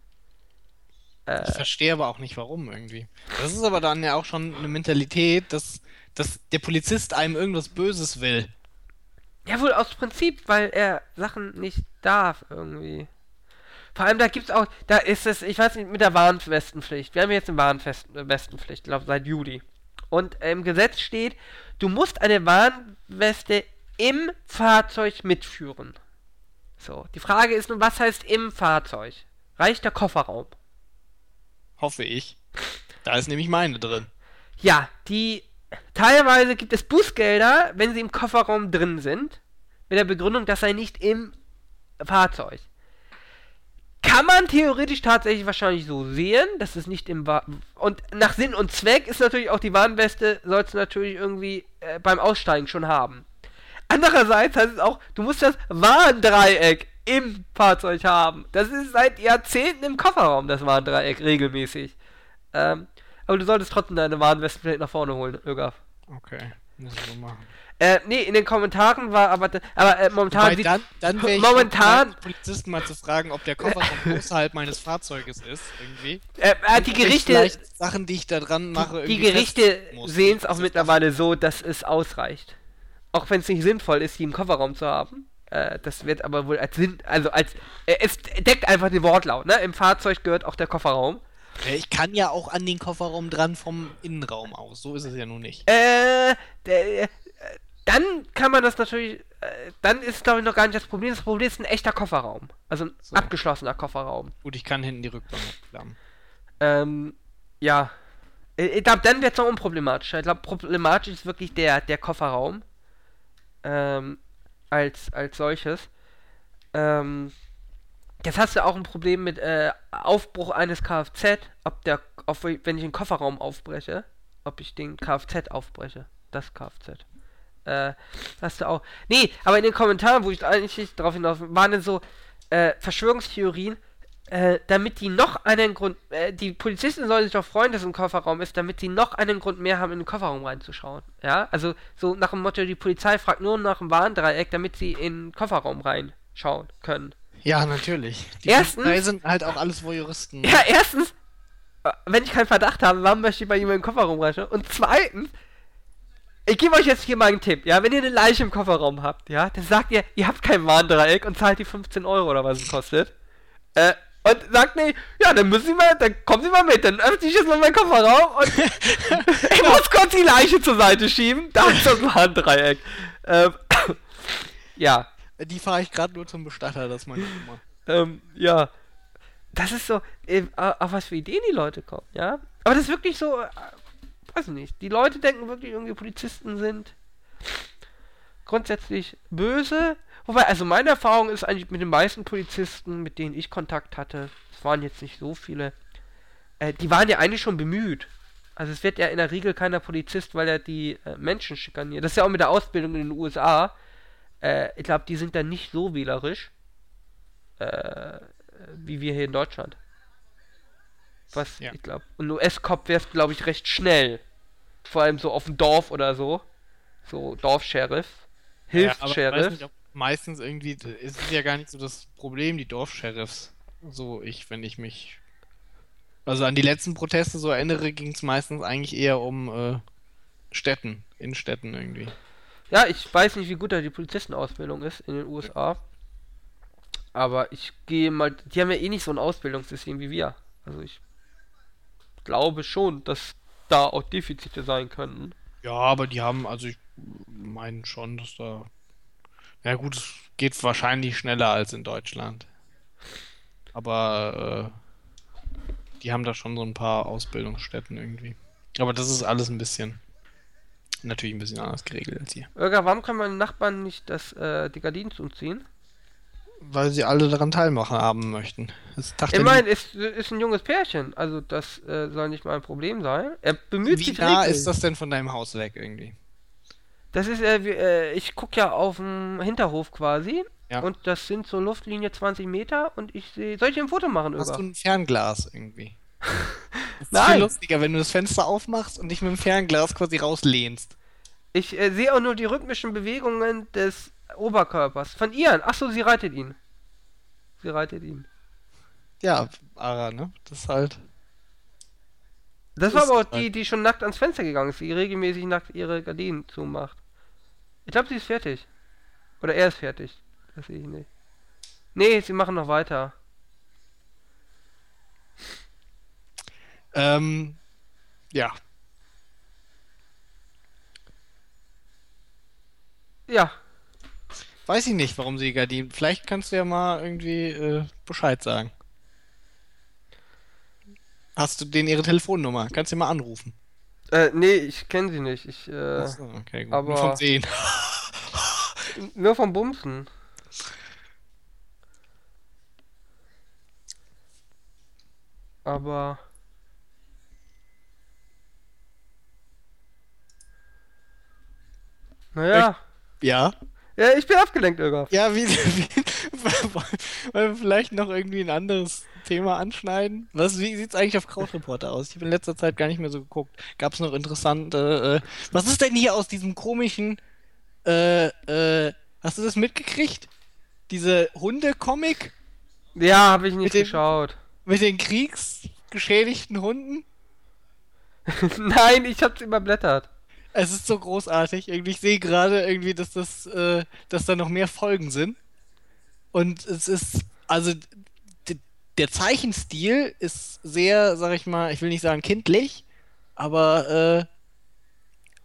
Äh, Ich verstehe aber auch nicht warum irgendwie. Das ist aber dann ja auch schon eine Mentalität, dass, dass der Polizist einem irgendwas Böses will. Ja, wohl aus Prinzip, weil er Sachen nicht darf irgendwie. Vor allem, da gibt's auch, da ist es, ich weiß nicht, mit der Warnwestenpflicht. Wir haben jetzt eine Warnwestenpflicht, glaube seit Juli. Und äh, im Gesetz steht, du musst eine Warnweste im Fahrzeug mitführen. So, die Frage ist nun, was heißt im Fahrzeug? Reicht der Kofferraum? Hoffe ich. Da ist nämlich meine drin. Ja, die teilweise gibt es Bußgelder, wenn sie im Kofferraum drin sind, mit der Begründung, das sei nicht im Fahrzeug. Kann man theoretisch tatsächlich wahrscheinlich so sehen, dass es nicht im Wa und nach Sinn und Zweck ist natürlich auch die Warnweste sollst du natürlich irgendwie äh, beim Aussteigen schon haben. Andererseits heißt es auch, du musst das Warndreieck im Fahrzeug haben. Das ist seit Jahrzehnten im Kofferraum, das Warndreieck, regelmäßig. Ähm, aber du solltest trotzdem deine Warnweste vielleicht nach vorne holen, Ögaf. Okay, muss ich so machen. Äh, nee, in den Kommentaren war aber, aber äh, momentan Wobei, sieht, dann, dann wäre ich momentan- bereit, Polizisten mal zu fragen, ob der Kofferraum außerhalb meines Fahrzeuges ist, irgendwie. äh, äh, die Gerichte, Sachen, die ich da dran mache, die Gerichte sehen es auch mittlerweile so, dass es ausreicht. Auch wenn es nicht sinnvoll ist, die im Kofferraum zu haben. Äh, das wird aber wohl als Sinn, also als, äh, es deckt einfach den Wortlaut, ne? Im Fahrzeug gehört auch der Kofferraum. Ja, Ich kann ja auch an den Kofferraum dran vom Innenraum aus. So ist es ja nun nicht. Äh, der, äh, dann kann man das natürlich, äh, dann ist glaube ich noch gar nicht das Problem. Das Problem ist ein echter Kofferraum. Also ein So. abgeschlossener Kofferraum. Gut, ich kann hinten die Rückbank abklappen. Ähm, ja. Ich, ich glaube, dann wird es noch unproblematischer. Ich glaube, problematisch ist wirklich der, der Kofferraum. Ähm, als, als solches. Ähm, jetzt hast du auch ein Problem mit äh, Aufbruch eines Kfz, ob der, ob, wenn ich den Kofferraum aufbreche, ob ich den Kfz aufbreche. Das Kfz. Äh, hast du auch. Nee, aber in den Kommentaren, wo ich eigentlich drauf hinaus waren dann so äh, Verschwörungstheorien, äh, damit die noch einen Grund, äh, die Polizisten sollen sich doch freuen, dass es im Kofferraum ist, damit sie noch einen Grund mehr haben, in den Kofferraum reinzuschauen. Ja, also so nach dem Motto, die Polizei fragt nur nach dem Warndreieck, damit sie in den Kofferraum reinschauen können. Ja, natürlich. Die erstens, Polizei sind halt auch alles Voyeuristen. Ja, erstens, wenn ich keinen Verdacht habe, warum möchte ich bei jemandem den Kofferraum reinschauen? Und zweitens, ich gebe euch jetzt hier mal einen Tipp, ja, wenn ihr eine Leiche im Kofferraum habt, ja, dann sagt ihr, ihr habt kein Warndreieck und zahlt die 15 Euro oder was es kostet. Äh, und sagt nee, ja, dann müssen Sie mal, dann kommen Sie mal mit, dann öffne ich jetzt mal meinen Kofferraum und [laughs] ich muss kurz die Leiche zur Seite schieben, da ist das Warndreieck. Ähm, ja. Die fahre ich gerade nur zum Bestatter, das meine ich immer. Ähm, ja. Das ist so, äh, auf was für Ideen die Leute kommen, ja. Aber das ist wirklich so, äh, weiß ich nicht. Die Leute denken wirklich irgendwie Polizisten sind grundsätzlich böse. Wobei, also meine Erfahrung ist eigentlich mit den meisten Polizisten, mit denen ich Kontakt hatte, es waren jetzt nicht so viele, äh, die waren ja eigentlich schon bemüht. Also es wird ja in der Regel keiner Polizist, weil er die äh, Menschen schikaniert. Das ist ja auch mit der Ausbildung in den USA. Äh, ich glaube, die sind dann nicht so wählerisch, äh, wie wir hier in Deutschland. Was, ja. ich glaube. Und US-Cop wäre es, glaube ich, recht schnell. Vor allem so auf dem Dorf oder so. So Dorfsheriff. Hilfs-Sheriff. Ja, meistens irgendwie ist es ja gar nicht so das Problem, die Dorfsheriffs. So, ich, wenn ich mich. Also an die letzten Proteste so erinnere, ging es meistens eigentlich eher um äh, Städten, in Städten irgendwie. Ja, ich weiß nicht, wie gut da die Polizistenausbildung ist in den USA. Aber ich gehe mal. Die haben ja eh nicht so ein Ausbildungssystem wie wir. Also ich glaube schon, dass da auch Defizite sein könnten. Ja, aber die haben, also ich meine schon, dass da. Ja gut, es geht wahrscheinlich schneller als in Deutschland. Aber äh, die haben da schon so ein paar Ausbildungsstätten irgendwie. Aber das ist alles ein bisschen. Natürlich ein bisschen anders geregelt als hier. Irga, warum kann meine Nachbarn nicht das, äh, die Gardinen zuziehen? weil sie alle daran teilmachen haben möchten. ich meine, es ist ein junges Pärchen, also das äh, soll nicht mal ein Problem sein. Er bemüht Wie sich. Wie nah ist das denn von deinem Haus weg irgendwie? Das ist, äh, wie, äh, ich gucke ja auf dem Hinterhof quasi. Ja. Und das sind so Luftlinie 20 Meter und ich sehe. Soll ich ein Foto machen? Hast über? du ein Fernglas irgendwie? [laughs] das ist Nein. viel lustiger, wenn du das Fenster aufmachst und dich mit dem Fernglas quasi rauslehnst. Ich äh, sehe auch nur die rhythmischen Bewegungen des Oberkörpers. Von Ian. Achso, sie reitet ihn. Sie reitet ihn. Ja, Ara, ne? Das ist halt. Das, war aber auch die, die schon nackt ans Fenster gegangen ist, die regelmäßig nackt ihre Gardinen zumacht. Ich glaube, sie ist fertig. Oder er ist fertig. Das sehe ich nicht. Nee, sie machen noch weiter. Ähm, ja. Ja, Weiß ich nicht, warum sie Gardinen. Vielleicht kannst du ja mal irgendwie äh, Bescheid sagen. Hast du denen ihre Telefonnummer? Kannst du mal anrufen? Äh, nee, ich kenne sie nicht. Ich, äh, Achso, okay, gut. Aber nur vom Sehen. [laughs] nur vom Bumsen. Aber. Naja. Ja. Ja, ich bin abgelenkt, Irga. Ja, wie, [laughs] wie wollen wir vielleicht noch irgendwie ein anderes Thema anschneiden? Was, wie sieht's eigentlich auf Krautreporter aus? Ich habe in letzter Zeit gar nicht mehr so geguckt. Gab's noch interessante, äh, was ist denn hier aus diesem komischen, äh, äh, hast du das mitgekriegt? Diese Hunde-Comic? Ja, habe ich nicht mit geschaut. Den, mit den kriegsgeschädigten Hunden? [laughs] Nein, ich hab's überblättert. Es ist so großartig. Irgendwie, ich sehe gerade irgendwie, dass das, äh, dass da noch mehr Folgen sind. Und es ist, also der Zeichenstil ist sehr, sag ich mal, ich will nicht sagen kindlich, aber äh,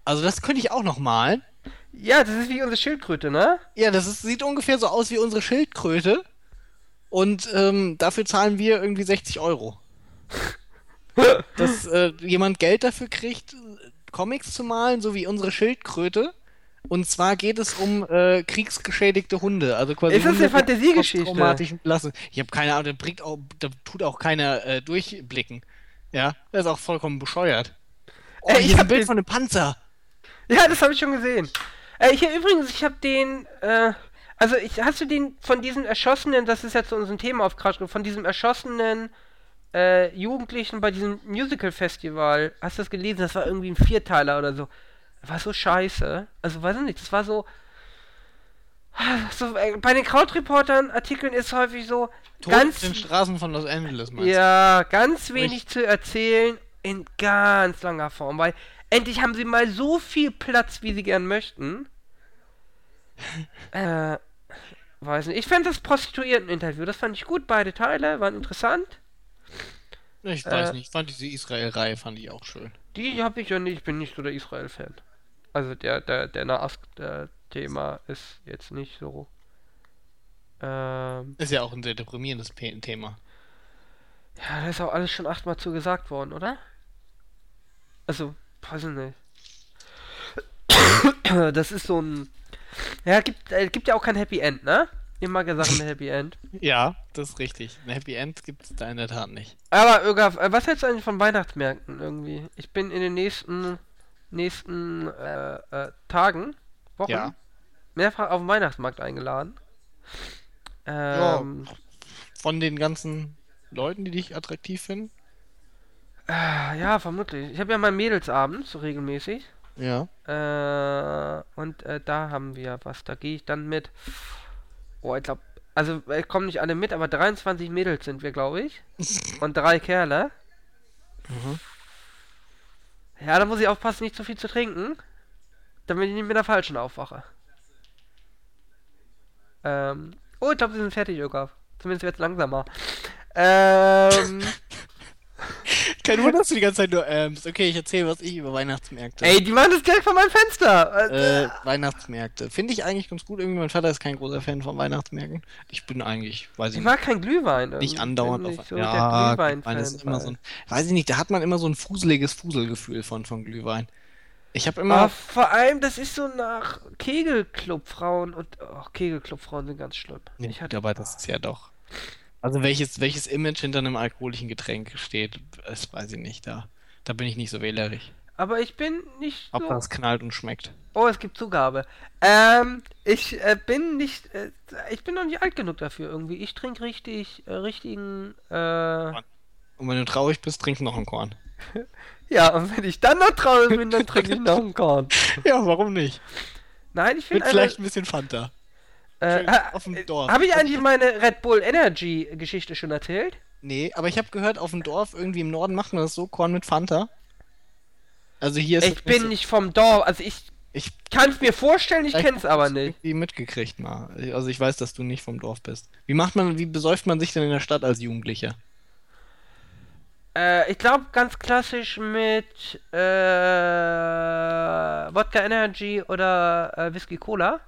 also das könnte ich auch noch malen. Ja, das ist wie unsere Schildkröte, ne? Ja, das ist, sieht ungefähr so aus wie unsere Schildkröte. Und ähm, dafür zahlen wir irgendwie 60 Euro. [laughs] Dass äh, jemand Geld dafür kriegt, Comics zu malen, so wie unsere Schildkröte. Und zwar geht es um äh, kriegsgeschädigte Hunde. Also quasi ist das Hunde eine Fantasiegeschichte? Ich habe keine Ahnung, da, bringt auch, da tut auch keiner äh, durchblicken. Ja, der ist auch vollkommen bescheuert. Oh, äh, ich habe ein Bild den... von einem Panzer. Ja, das habe ich schon gesehen. Äh, hier übrigens, ich habe den, äh, Also, ich, hast du den von diesem erschossenen, das ist jetzt so unser Thema auf Crash, von diesem erschossenen äh, Jugendlichen bei diesem Musical-Festival, hast du das gelesen? Das war irgendwie ein Vierteiler oder so. War so scheiße. Also, weiß ich nicht, das war so. so äh, bei den Krautreportern Artikeln ist häufig so Tod ganz auf den Straßen von Los Angeles, meinst ja, ganz wenig zu erzählen in ganz langer Form, weil endlich haben sie mal so viel Platz, wie sie gern möchten. [laughs] äh, weiß nicht. Ich fand das Prostituierten-Interview, das fand ich gut, beide Teile waren interessant. Ich weiß Äh. nicht, ich fand diese Israel-Reihe fand ich auch schön. Die habe ich ja nicht, ich bin nicht so der Israel-Fan. Also der, der, der Nahost-Thema ist jetzt nicht so. Ähm, Ist ja auch ein sehr deprimierendes Thema. ja, da ist auch alles schon achtmal zu gesagt worden, oder? Also, weiß ich nicht. Das ist so ein. Ja, gibt, äh, gibt ja auch kein Happy End, ne? Immer gesagt ein Happy End. Ja, das ist richtig. Ein Happy End gibt es da in der Tat nicht. Aber, Ögaf, äh, was hältst du eigentlich von Weihnachtsmärkten irgendwie? Ich bin in den nächsten, nächsten äh, äh, Tagen, Wochen, Ja. mehrfach auf den Weihnachtsmarkt eingeladen. Ähm, Von den ganzen Leuten, die dich attraktiv finden? äh, ja, vermutlich. Ich habe ja meinen Mädelsabend, so regelmäßig. Ja. Äh, und äh, da haben wir was. Da gehe ich dann mit. Oh, ich glaube. Also, äh, kommen nicht alle mit, aber 23 Mädels sind wir, glaube ich. [laughs] Und drei Kerle. Mhm. Ja, da muss ich aufpassen, nicht zu viel zu trinken. Damit ich nicht mit der falschen aufwache. Ähm. Oh, ich glaube, sie sind fertig, Ögaf. Zumindest jetzt langsamer. [laughs] Ähm. Kein Wunder, dass du die ganze Zeit nur ähm, Okay, ich erzähle was ich über Weihnachtsmärkte. ey, die machen das direkt vor meinem Fenster. Äh, Äh, Weihnachtsmärkte. Finde ich eigentlich ganz gut. Irgendwie mein Vater ist kein großer Fan von Weihnachtsmärkten. Ich bin eigentlich, weiß ich ich nicht, mag keinen Glühwein. nicht andauernd auf. so ja, Glühwein ist immer so ein, weiß ich nicht, da hat man immer so ein fuseliges Fuselgefühl von, von Glühwein. Ich habe immer, Aber vor allem, das ist so nach Kegelclubfrauen und oh, Kegelclubfrauen sind ganz schlimm. Nee, ich hatte, aber das ist ja doch. Also welches, welches Image hinter einem alkoholischen Getränk steht, das weiß ich nicht. Da, da bin ich nicht so wählerisch. aber ich bin nicht Ob so. das knallt und schmeckt. Oh, es gibt Zugabe. Ähm, ich äh, bin nicht, äh, ich bin noch nicht alt genug dafür irgendwie. Ich trinke richtig, äh, richtigen, äh, Und wenn du traurig bist, trink noch ein Korn. [laughs] ja, und wenn ich dann noch traurig bin, dann trinke ich [laughs] noch einen Korn. Ja, warum nicht? Nein, ich Mit finde vielleicht ein bisschen Fanta. Äh, auf dem äh, Dorf. Habe ich eigentlich meine Red Bull Energy Geschichte schon erzählt? Nee, aber ich habe gehört, auf dem Dorf irgendwie im Norden macht man das so, Korn mit Fanta. Also hier ist Ich bin so- nicht vom Dorf, also ich Ich kann es mir vorstellen, ich Vielleicht kenne es hast aber nicht. irgendwie mitgekriegt mal. Also ich weiß, dass du nicht vom Dorf bist. Wie macht man, wie besäuft man sich denn in der Stadt als Jugendlicher? Äh, ich glaube ganz klassisch mit äh, Wodka Energy oder äh, Whisky Cola.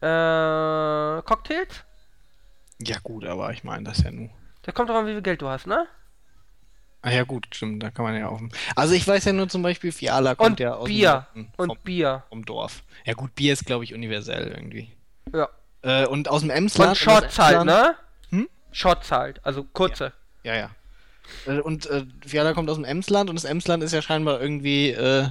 Äh, Cocktails? Ja gut, aber ich meine das ja nur. Da kommt drauf an, wie viel Geld du hast, ne? Ah ja gut, stimmt, da kann man ja auf. Also ich weiß ja nur zum Beispiel, Fiala kommt Und ja aus dem Bier. Norden Und vom, Bier. vom Dorf. Ja gut, Bier ist glaube ich universell irgendwie. Ja. Äh, und aus dem Emsland. Und Shots halt, ne? Hm? Shots halt, also kurze. Ja, ja. Äh, Und äh, Fiala kommt aus dem Emsland und das Emsland ist ja scheinbar irgendwie äh,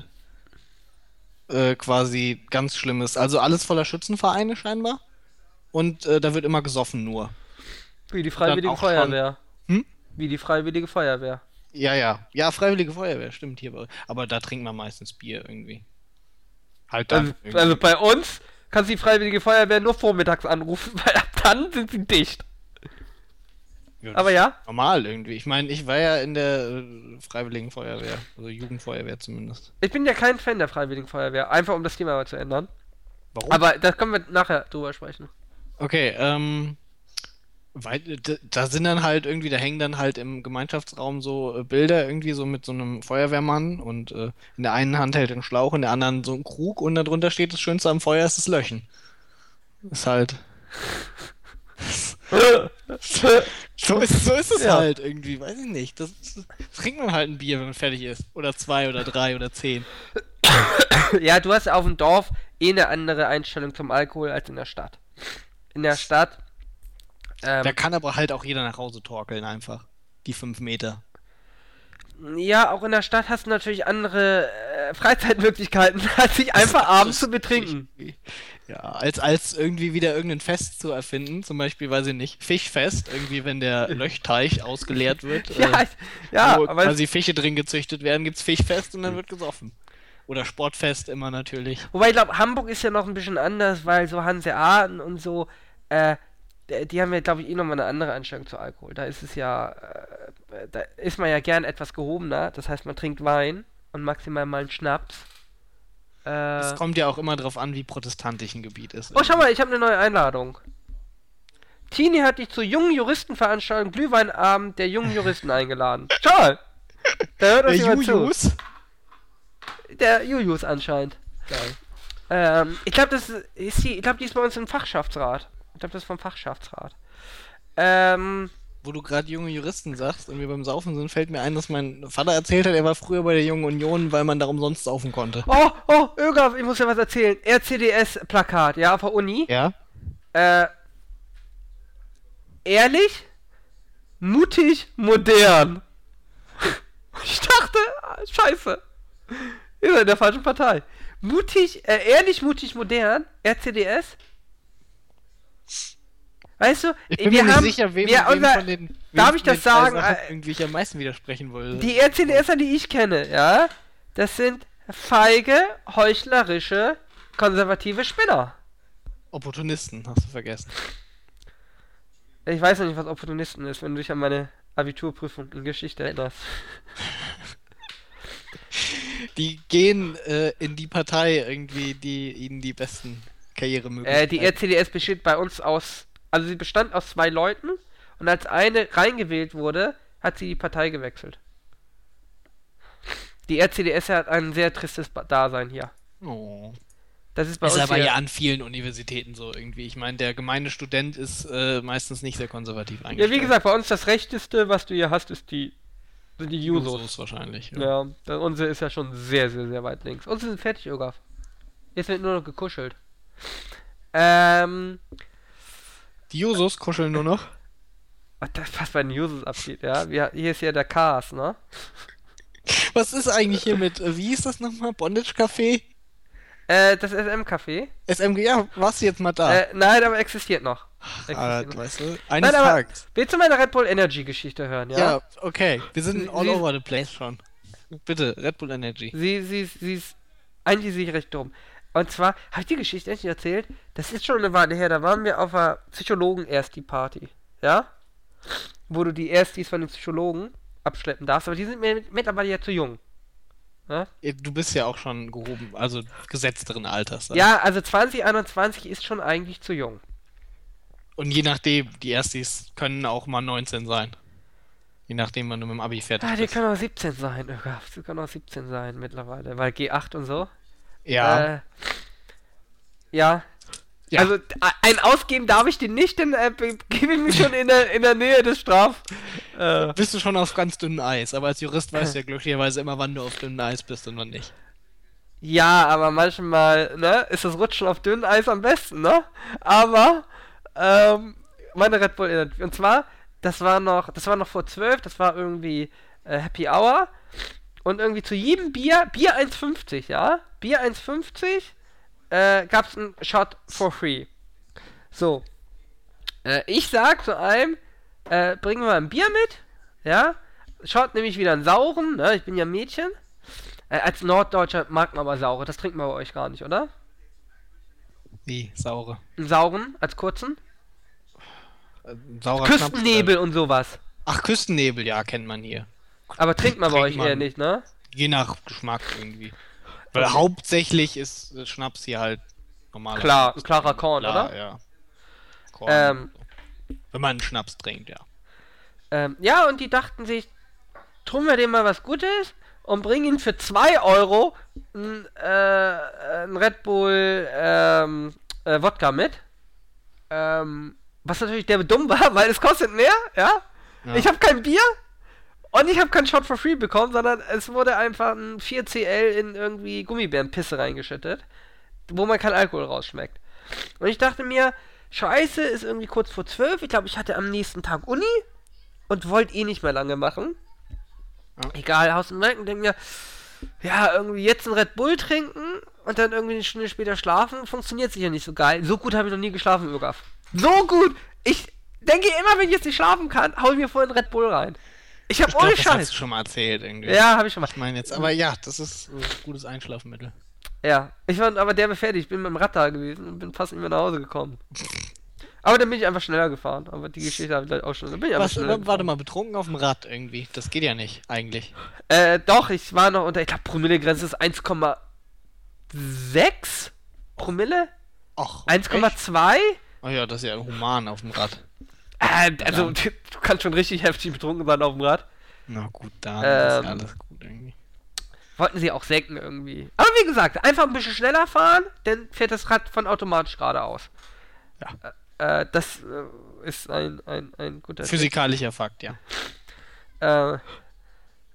äh, quasi ganz schlimmes. Also alles voller Schützenvereine scheinbar. Und äh, da wird immer gesoffen nur. Wie die Freiwillige Feuerwehr. Hm? Wie die Freiwillige Feuerwehr. Ja, ja. Ja, Freiwillige Feuerwehr, stimmt hier. Aber da trinkt man meistens Bier irgendwie. Halt dann. Also, irgendwie. also bei uns kannst du die Freiwillige Feuerwehr nur vormittags anrufen, [laughs] weil ab dann sind sie dicht. Ja, Aber ja. Normal irgendwie. Ich meine, ich war ja in der äh, Freiwilligen Feuerwehr. Also Jugendfeuerwehr zumindest. Ich bin ja kein Fan der Freiwilligen Feuerwehr, einfach um das Thema mal zu ändern. Warum? Aber da können wir nachher drüber sprechen. Okay, ähm. Weil, da sind dann halt irgendwie, da hängen dann halt im Gemeinschaftsraum so äh, Bilder irgendwie so mit so einem Feuerwehrmann und äh, in der einen Hand hält er einen Schlauch, in der anderen so einen Krug und darunter steht das Schönste am Feuer ist das Löchen. Ist halt. [laughs] So ist, so ist es Ja. halt irgendwie, weiß ich nicht. Das, das trinkt man halt ein Bier, wenn man fertig ist. Oder zwei oder drei oder zehn. ja, du hast auf dem Dorf eh eine andere Einstellung zum Alkohol als in der Stadt. In der Stadt. Ähm, Da kann aber halt auch jeder nach Hause torkeln einfach. Die fünf Meter. Ja, auch in der Stadt hast du natürlich andere äh, Freizeitmöglichkeiten, [laughs] als sich einfach abends zu betrinken. Ja, als, als irgendwie wieder irgendein Fest zu erfinden, zum Beispiel, weiß ich nicht, Fischfest, irgendwie, wenn der [laughs] Löchteich ausgeleert wird, Ja, äh, ich- ja, wo aber quasi Fische drin gezüchtet werden, gibt's Fischfest und dann wird gesoffen. Oder Sportfest immer natürlich. Wobei ich glaube, Hamburg ist ja noch ein bisschen anders, weil so Hanseaten und so, äh, die haben ja, glaube ich, eh nochmal eine andere Einstellung zu Alkohol. Da ist es ja, äh, da ist man ja gern etwas gehobener. Das heißt, man trinkt Wein und maximal mal einen Schnaps. Es Äh, kommt ja auch immer drauf an, wie protestantisch ein Gebiet ist. oh, schau mal, ich habe eine neue Einladung. Tini hat dich zur jungen Juristenveranstaltung Glühweinabend der jungen Juristen eingeladen. [laughs] Schau mal! Da hört Der uns jemand zu. Jujus? Der Julius anscheinend. Geil. Ähm, ich glaube, das ist, ist die, ich glaube, die ist bei uns im Fachschaftsrat. Ich glaube, das ist vom Fachschaftsrat. Ähm, Wo du gerade junge Juristen sagst und wir beim Saufen sind, fällt mir ein, dass mein Vater erzählt hat, er war früher bei der Jungen Union, weil man da umsonst saufen konnte. oh, oh, Ögaf, ich muss dir was erzählen. RCDS-Plakat, ja, auf der Uni. Ja? Äh, ehrlich, mutig, modern. Ich dachte, ah, scheiße. Ihr seid in der falschen Partei. Mutig, äh, ehrlich, mutig, modern, RCDS. Weißt du, Ich bin wir mir nicht haben, sicher, wem, wir, wem unser, von den darf wem ich das sagen? Irgendwie am meisten widersprechen wollte. Die RCDSer, die ich kenne, ja, das sind feige, heuchlerische, konservative Spinner. Opportunisten, hast du vergessen. Ich weiß noch nicht, was Opportunisten ist, wenn du dich an meine Abiturprüfung in Geschichte erinnerst. [laughs] Die gehen äh, in die Partei irgendwie, die ihnen die besten Karrieremöglichkeiten. Äh, die RCDS besteht bei uns aus, also sie bestand aus zwei Leuten und als eine reingewählt wurde, hat sie die Partei gewechselt. Die RCDS hat ein sehr tristes Dasein hier. Oh. Das ist bei Ist uns aber hier, ja an vielen Universitäten so irgendwie. Ich meine, der gemeine Student ist äh, meistens nicht sehr konservativ ja, eingestellt. wie gesagt, bei uns das Rechteste, was du hier hast, ist die, sind die Jusos. Jusos wahrscheinlich. Ja. Ja, unsere ist ja schon sehr, sehr, sehr weit links. Unsere sind fertig, Ogaf. Jetzt wird nur noch gekuschelt. Ähm, Die Jusos kuscheln nur noch. was, das, was bei den Jusos abgeht, ja. Wir, hier ist ja der Chaos, ne? Was ist eigentlich hier mit, äh, wie ist das nochmal? Bondage Café? Äh, das SM-Café. SMG, ja, warst du jetzt mal da? Äh, nein, aber existiert noch. Existiert ah, noch. weißt du, eines Nein, Tages. willst du meine Red Bull Energy Geschichte hören, ja? Ja? okay. Wir sind Sie- all sie- over the place schon. Bitte, Red Bull Energy. Sie, sie, sie ist eigentlich ist recht dumm. Und zwar, habe ich die Geschichte echt nicht erzählt? Das ist schon eine Weile her, da waren wir auf einer Psychologen-Ersti-Party. Ja? Wo du die Erstis von den Psychologen abschleppen darfst, aber die sind mir mittlerweile ja zu jung. Ja, Du bist ja auch schon gehoben, also gesetzteren Alters. dann. ja also 2021 ist schon eigentlich zu jung. Und je nachdem, die Erstis können auch mal 19 sein. Je nachdem, wann du mit dem Abi fertig Ah, die bist. können auch 17 sein. Die können auch 17 sein mittlerweile, weil G8 und so. Ja. Äh, ja. Ja. Also ein ausgeben darf ich den nicht, denn äh, be- gebe ich mich schon in der, in der Nähe des Straf. Äh, bist du schon auf ganz dünnem Eis, aber als Jurist weißt du ja glücklicherweise immer, wann du auf dünnem Eis bist und wann nicht. ja, aber manchmal, ne, ist das Rutschen auf dünnem Eis am besten, ne? Aber, ähm, meine Red Bull Energy. Und zwar, das war noch, das war noch vor 12, das war irgendwie äh, Happy Hour. Und irgendwie zu jedem Bier, Bier 1,50, ja? Bier 1,50 äh, gab's einen Shot for free. So. Äh, ich sag zu einem, äh, bringen wir mal ein Bier mit, ja? Schaut nämlich wieder einen sauren, ne? Ich bin ja Mädchen. Äh, als Norddeutscher mag man aber saure, das trinkt man bei euch gar nicht, oder? Wie? Saure. Einen sauren, als kurzen? Äh, saurer Küstennebel und sowas. Ach, Küstennebel, ja, kennt man hier. Aber trinkt man bei Trinkt euch man. eher nicht, ne? Je nach Geschmack irgendwie. Weil Okay. hauptsächlich ist Schnaps hier halt normaler Klar, Schnaps. klarer Korn, Klar, oder? Ja. Korn. Ähm, Wenn man einen Schnaps trinkt, ja. ähm, ja, und die dachten sich, tun wir dem mal was Gutes und bringen ihn für 2 Euro ein, äh, ein Red Bull ähm, äh, Wodka mit. Ähm, was natürlich der dumm war, [laughs] weil es kostet mehr, ja? Ja. Ich habe kein Bier und ich habe keinen Shot for free bekommen, sondern es wurde einfach ein 4CL in irgendwie Gummibärenpisse reingeschüttet, wo man kein Alkohol rausschmeckt. Und ich dachte mir, scheiße, ist irgendwie kurz vor 12. Ich glaube, ich hatte am nächsten Tag Uni und wollte eh nicht mehr lange machen. Ja. Egal, Haus und Merken, denke mir, ja, irgendwie jetzt ein Red Bull trinken und dann irgendwie eine Stunde später schlafen, funktioniert sicher nicht so geil. So gut habe ich noch nie geschlafen, Ögaf. So gut! Ich denke immer, wenn ich jetzt nicht schlafen kann, hau ich mir vorhin Red Bull rein. Ich habe ohne das hast Scheiß. du schon mal erzählt irgendwie. Ja, habe ich schon mal. Ich meine jetzt, aber ja, das ist ein gutes Einschlafmittel. Ja, ich war aber derbe fertig. Ich bin mit dem Rad da gewesen und bin fast nicht mehr nach Hause gekommen. Aber dann bin ich einfach schneller gefahren. Aber die Geschichte habe ich auch schon. Dann bin ich Was, schneller warte mal, betrunken auf dem Rad irgendwie. Das geht ja nicht, eigentlich. Äh, doch, ich war noch unter, ich glaube, Promillegrenze ist 1,6 Promille? Ach, echt? 1,2? Oh ja, das ist ja human auf dem Rad. Äh, also, [laughs] du kannst schon richtig heftig betrunken sein auf dem Rad. Na gut, dann ist ja Ähm, alles gut irgendwie. Wollten sie auch senken irgendwie. Aber wie gesagt, einfach ein bisschen schneller fahren, dann fährt das Rad von automatisch geradeaus. Ja. Äh, äh, das äh, ist ein, ein, ein guter. Physikalischer Fakt, ja. Äh,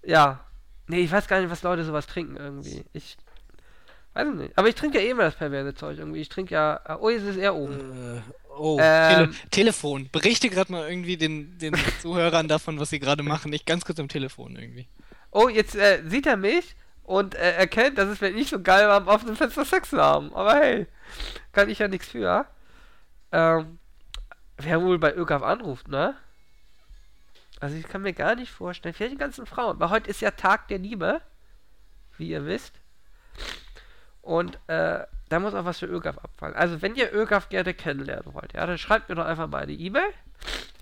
ja. Nee, ich weiß gar nicht, was Leute sowas trinken irgendwie. Ich weiß es nicht. Aber ich trinke ja eh immer das perverse Zeug irgendwie. Ich trinke ja. äh, Oh, jetzt ist er oben. Oh, Ähm. Tele Telefon. Berichte gerade mal irgendwie den, den [laughs] Zuhörern davon, was sie gerade machen. Ich ganz kurz am Telefon irgendwie. Oh, jetzt äh, sieht er mich und äh, erkennt, dass es vielleicht nicht so geil war, am offenen Fenster Sex zu haben. Aber hey, kann ich ja nichts für. Ähm, wer wohl bei ÖGAF anruft, ne? Also ich kann mir gar nicht vorstellen, vielleicht die ganzen Frauen, weil heute ist ja Tag der Liebe, wie ihr wisst. Und äh, da muss auch was für ÖGAF abfallen. Also wenn ihr ÖGAF gerne kennenlernen wollt, ja, dann schreibt mir doch einfach mal eine E-Mail.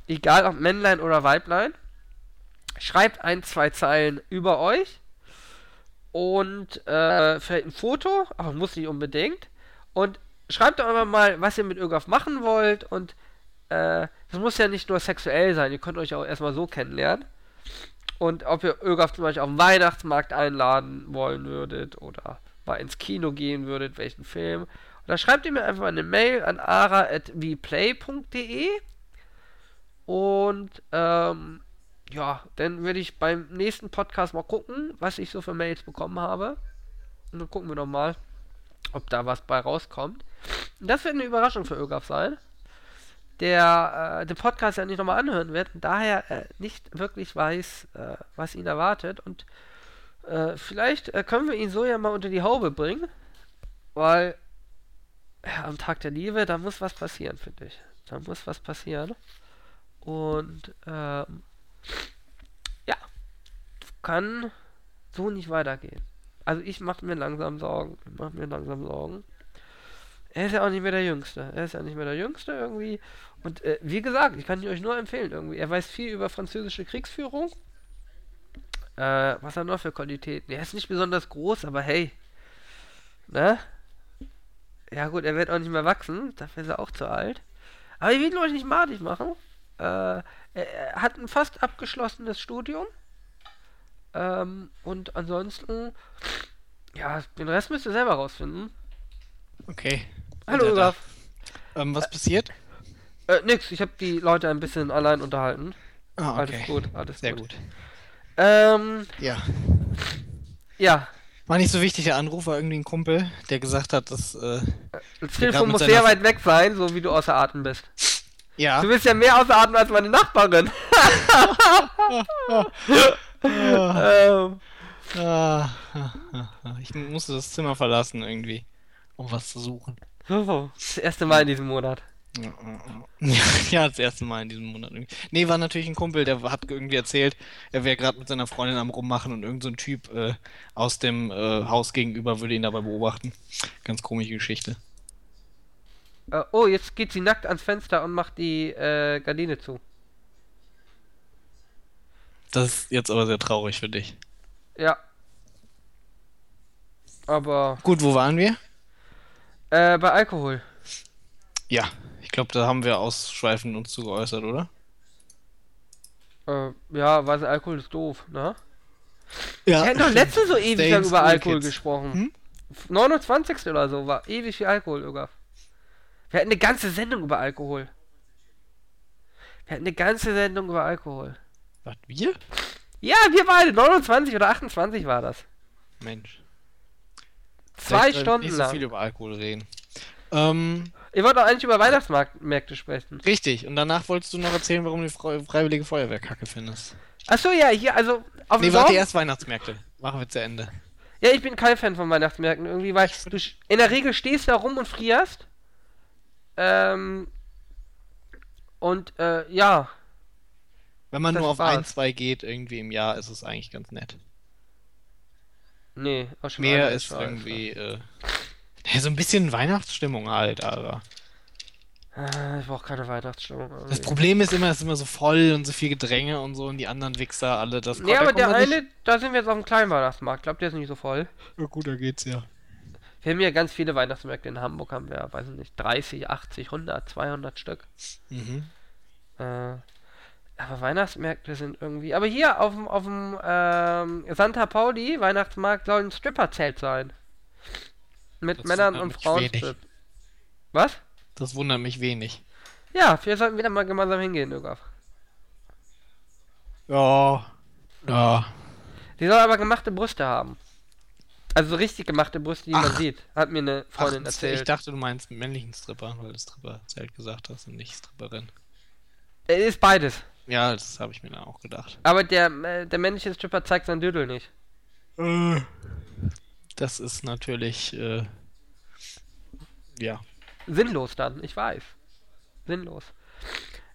Egal ob Männlein oder Weiblein. Schreibt ein, zwei Zeilen über euch. Und äh, vielleicht ein Foto, aber muss nicht unbedingt. Und schreibt doch einfach mal, was ihr mit ÖGAF machen wollt. Und äh, das muss ja nicht nur sexuell sein. Ihr könnt euch auch erstmal so kennenlernen. Und ob ihr ÖGAF zum Beispiel auf den Weihnachtsmarkt einladen wollen würdet oder mal ins Kino gehen würdet, welchen Film. Und da schreibt ihr mir einfach eine Mail an ara.vplay.de und ähm, ja, dann werde ich beim nächsten Podcast mal gucken, was ich so für Mails bekommen habe. Und dann gucken wir doch mal, ob da was bei rauskommt. Und das wird eine Überraschung für ÖGAF sein, der äh, den Podcast ja nicht nochmal anhören wird und daher äh, nicht wirklich weiß, äh, was ihn erwartet. Und äh, vielleicht äh, können wir ihn so ja mal unter die Haube bringen, weil ja, am Tag der Liebe, da muss was passieren, finde ich. Da muss was passieren. Und ähm, ja, kann so nicht weitergehen. Also ich mache mir langsam Sorgen. Ich mache mir langsam Sorgen. Er ist ja auch nicht mehr der Jüngste. Er ist ja nicht mehr der Jüngste irgendwie. Und äh, wie gesagt, ich kann ihn euch nur empfehlen irgendwie. Er weiß viel über französische Kriegsführung. Äh, was hat er noch für Qualitäten? Er ist nicht besonders groß, aber hey. Ne? Ja gut, er wird auch nicht mehr wachsen. Dafür ist er auch zu alt. Aber ich will euch nicht madig machen. Äh, er, er hat ein fast abgeschlossenes Studium. Ähm, und ansonsten, ja, den Rest müsst ihr selber rausfinden. Okay. Hallo. Olaf. Ähm, was passiert? Äh, nix, ich habe die Leute ein bisschen allein unterhalten. Ah, Alles gut, alles Sehr gut. gut. Ähm, Ja. ja, War nicht so wichtig, der Anruf war irgendwie ein Kumpel, der gesagt hat, dass, äh, das Telefon muss sehr weit weg sein, so wie du außer Atem bist. ja. Du bist ja mehr außer Atem als meine Nachbarin. [laughs] ähm, Ah, ah, ich musste das Zimmer verlassen irgendwie, um was zu suchen. das erste Mal in diesem Monat. Ja, [laughs] ja, das erste Mal in diesem Monat irgendwie. Nee, war natürlich ein Kumpel, der hat irgendwie erzählt, er wäre gerade mit seiner Freundin am Rummachen und irgend so ein Typ äh, aus dem äh, Haus gegenüber würde ihn dabei beobachten. Ganz komische Geschichte. Äh, oh, jetzt geht sie nackt ans Fenster und macht die äh, Gardine zu. Das ist jetzt aber sehr traurig für dich. Ja. Aber Gut, wo waren wir? äh, bei Alkohol. Ja, glaube, da haben wir ausschweifend uns zu geäußert, oder? Äh, ja, weil Alkohol ist doof, ne? Ja. Wir hatten doch letztens so ewig lang über Alkohol kids. gesprochen. Hm? 29. oder so war ewig viel Alkohol, Ögaf. Wir hatten eine ganze Sendung über Alkohol. Wir hatten eine ganze Sendung über Alkohol. Was, wir? Ja, wir beide. 29 oder 28 war das. Mensch. Zwei Vielleicht Stunden nicht so lang. viel über Alkohol reden. Ähm, Ihr wollt doch eigentlich über Weihnachtsmärkte sprechen. richtig. Und danach wolltest du noch erzählen, warum du die Freiwillige Feuerwehr kacke findest. Achso, ja, hier, also auf Nee, warte, erst Weihnachtsmärkte. Machen wir zu Ende. Ja, ich bin kein Fan von Weihnachtsmärkten irgendwie, weil du in der Regel stehst da rum und frierst. Ähm. Und, äh, ja. Wenn man Das nur auf war's. ein, zwei geht, irgendwie im Jahr, ist es eigentlich ganz nett. Nee, auch schon Mehr ist irgendwie, äh, ja, so ein bisschen Weihnachtsstimmung halt, aber. Ah, Ich brauch keine Weihnachtsstimmung. Das irgendwie. Problem ist immer, es ist immer so voll und so viel Gedränge und so und die anderen Wichser alle das Nee, da aber der man nicht- eine, da sind wir jetzt auf dem kleinen Weihnachtsmarkt. Glaubt, der ist nicht so voll. Ja, gut, da geht's ja. Wir haben ja ganz viele Weihnachtsmärkte in Hamburg, haben wir, weiß ich nicht, 30, 80, 100, 200 Stück. Mhm. Äh, aber Weihnachtsmärkte sind irgendwie. Aber hier auf dem, auf dem ähm, Santa Pauli Weihnachtsmarkt soll ein Stripperzelt sein. Mit Das Männern und Frauen. Was? Das wundert mich wenig. Ja, wir sollten wieder mal gemeinsam hingehen, Lukas. Ja. Ja. Die soll aber gemachte Brüste haben. Also so richtig gemachte Brüste, die man Ach. sieht. Hat mir eine Ach, Freundin ich erzählt. dachte, du meinst männlichen Stripper, weil du Stripper-Zelt gesagt hast und nicht Stripperin. Äh, ist beides. Ja, das habe ich mir dann auch gedacht. Aber der, äh, der männliche Stripper zeigt sein Dödel nicht. Das ist natürlich, äh, ja. Sinnlos dann, ich weiß. Sinnlos.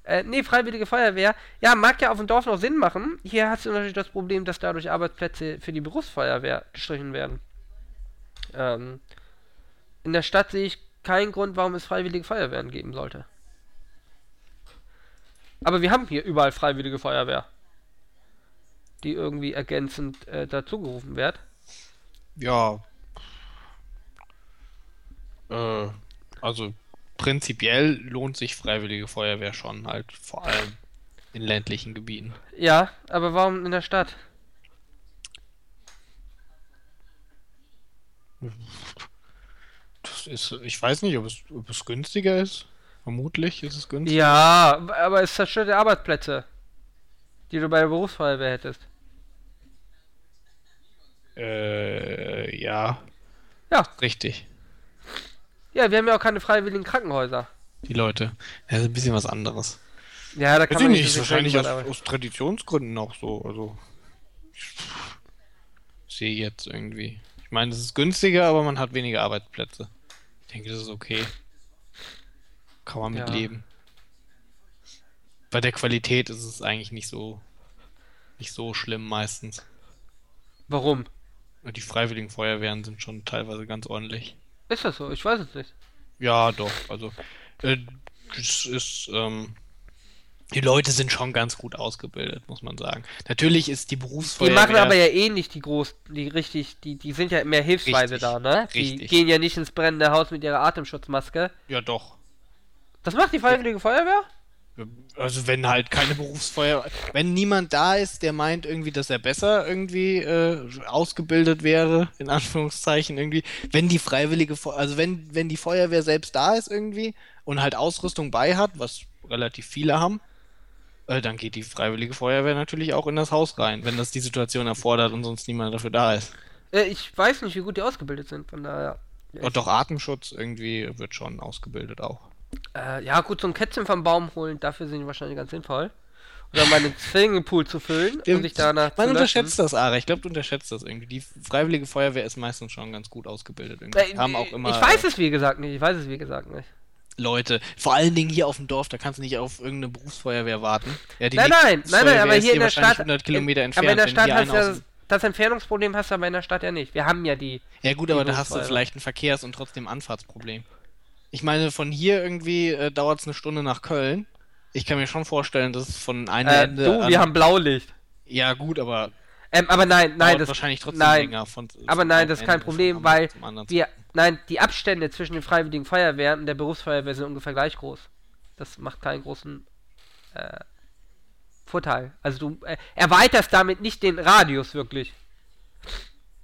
Äh, nee, Freiwillige Feuerwehr. Ja, mag ja auf dem Dorf noch Sinn machen. Hier hast du natürlich das Problem, dass dadurch Arbeitsplätze für die Berufsfeuerwehr gestrichen werden. Ähm, in der Stadt sehe ich keinen Grund, warum es Freiwillige Feuerwehren geben sollte. Aber wir haben hier überall Freiwillige Feuerwehr. Die irgendwie ergänzend äh, dazugerufen wird. Ja. Äh, also prinzipiell lohnt sich Freiwillige Feuerwehr schon halt, vor allem in ländlichen Gebieten. Ja, aber warum in der Stadt? Das ist, ich weiß nicht, ob es, ob es günstiger ist. Vermutlich ist es günstiger. Ja, aber es zerstört ja Arbeitsplätze, die du bei der Berufsfeuerwehr hättest. Äh, ja. Ja. Richtig. Ja, wir haben ja auch keine freiwilligen Krankenhäuser. Die Leute. Ja, das ist ein bisschen was anderes. Ja, da kann Weiß man nicht, viel wahrscheinlich aus, aus Traditionsgründen auch so. Also. Ich sehe jetzt irgendwie. Ich meine, es ist günstiger, aber man hat weniger Arbeitsplätze. Ich denke, das ist okay. Kann man mit Ja. leben. Bei der Qualität ist es eigentlich nicht so. Nicht so schlimm meistens. Warum? Die freiwilligen Feuerwehren sind schon teilweise ganz ordentlich. Ist das so? Ich weiß es nicht. Ja, doch. Also, äh, es ist, ähm, die Leute sind schon ganz gut ausgebildet, muss man sagen. Natürlich ist die Die Berufsfeuerwehr. machen aber ja eh nicht die groß, die richtig, die, die sind ja mehr hilfsweise Richtig, da, ne? Die richtig. gehen ja nicht ins brennende Haus mit ihrer Atemschutzmaske. Ja, doch. Das macht die Freiwillige Feuerwehr? Also, wenn halt keine Berufsfeuer. Wenn niemand da ist, der meint irgendwie, dass er besser irgendwie äh, ausgebildet wäre, in Anführungszeichen irgendwie. Wenn die Freiwillige. Also, wenn, wenn die Feuerwehr selbst da ist irgendwie und halt Ausrüstung bei hat, was relativ viele haben, äh, dann geht die Freiwillige Feuerwehr natürlich auch in das Haus rein, wenn das die Situation erfordert und sonst niemand dafür da ist. Äh, ich weiß nicht, wie gut die ausgebildet sind, von daher. Und doch Atemschutz irgendwie wird schon ausgebildet auch. Äh, ja, gut, so ein Kätzchen vom Baum holen, dafür sind die wahrscheinlich ganz sinnvoll. Oder mal einen Swimmingpool zu füllen und sich danach Man unterschätzt das, Ara. Ich glaube, du unterschätzt das irgendwie. Die Freiwillige Feuerwehr ist meistens schon ganz gut ausgebildet. Irgendwie. Äh, haben auch immer ich weiß es wie gesagt nicht, ich weiß es wie gesagt nicht. Leute. Vor allen Dingen hier auf dem Dorf, da kannst du nicht auf irgendeine Berufsfeuerwehr warten. Ja, Nein, nein, nein, nein, aber hier in der Stadt. 100 Kilometer in, entfernt. aber in der Stadt hast du aus das, Entfernungsproblem hast du aber in der Stadt ja nicht. Wir haben ja die. Ja gut, Die aber da hast du vielleicht ein Verkehrs- und trotzdem Anfahrtsproblem. Ich meine, von hier irgendwie äh, dauert es eine Stunde nach Köln. Ich kann mir schon vorstellen, dass es von einem Äh, Ende du, an... wir haben Blaulicht. Ja gut, aber Ähm, aber nein, nein, das. wahrscheinlich trotzdem nein, länger. Von, aber nein, das ist kein Problem, weil wir. Nein, die Abstände zwischen den Freiwilligen Feuerwehren und der Berufsfeuerwehr sind ungefähr gleich groß. Das macht keinen großen äh, Vorteil. Also du äh, erweiterst damit nicht den Radius wirklich.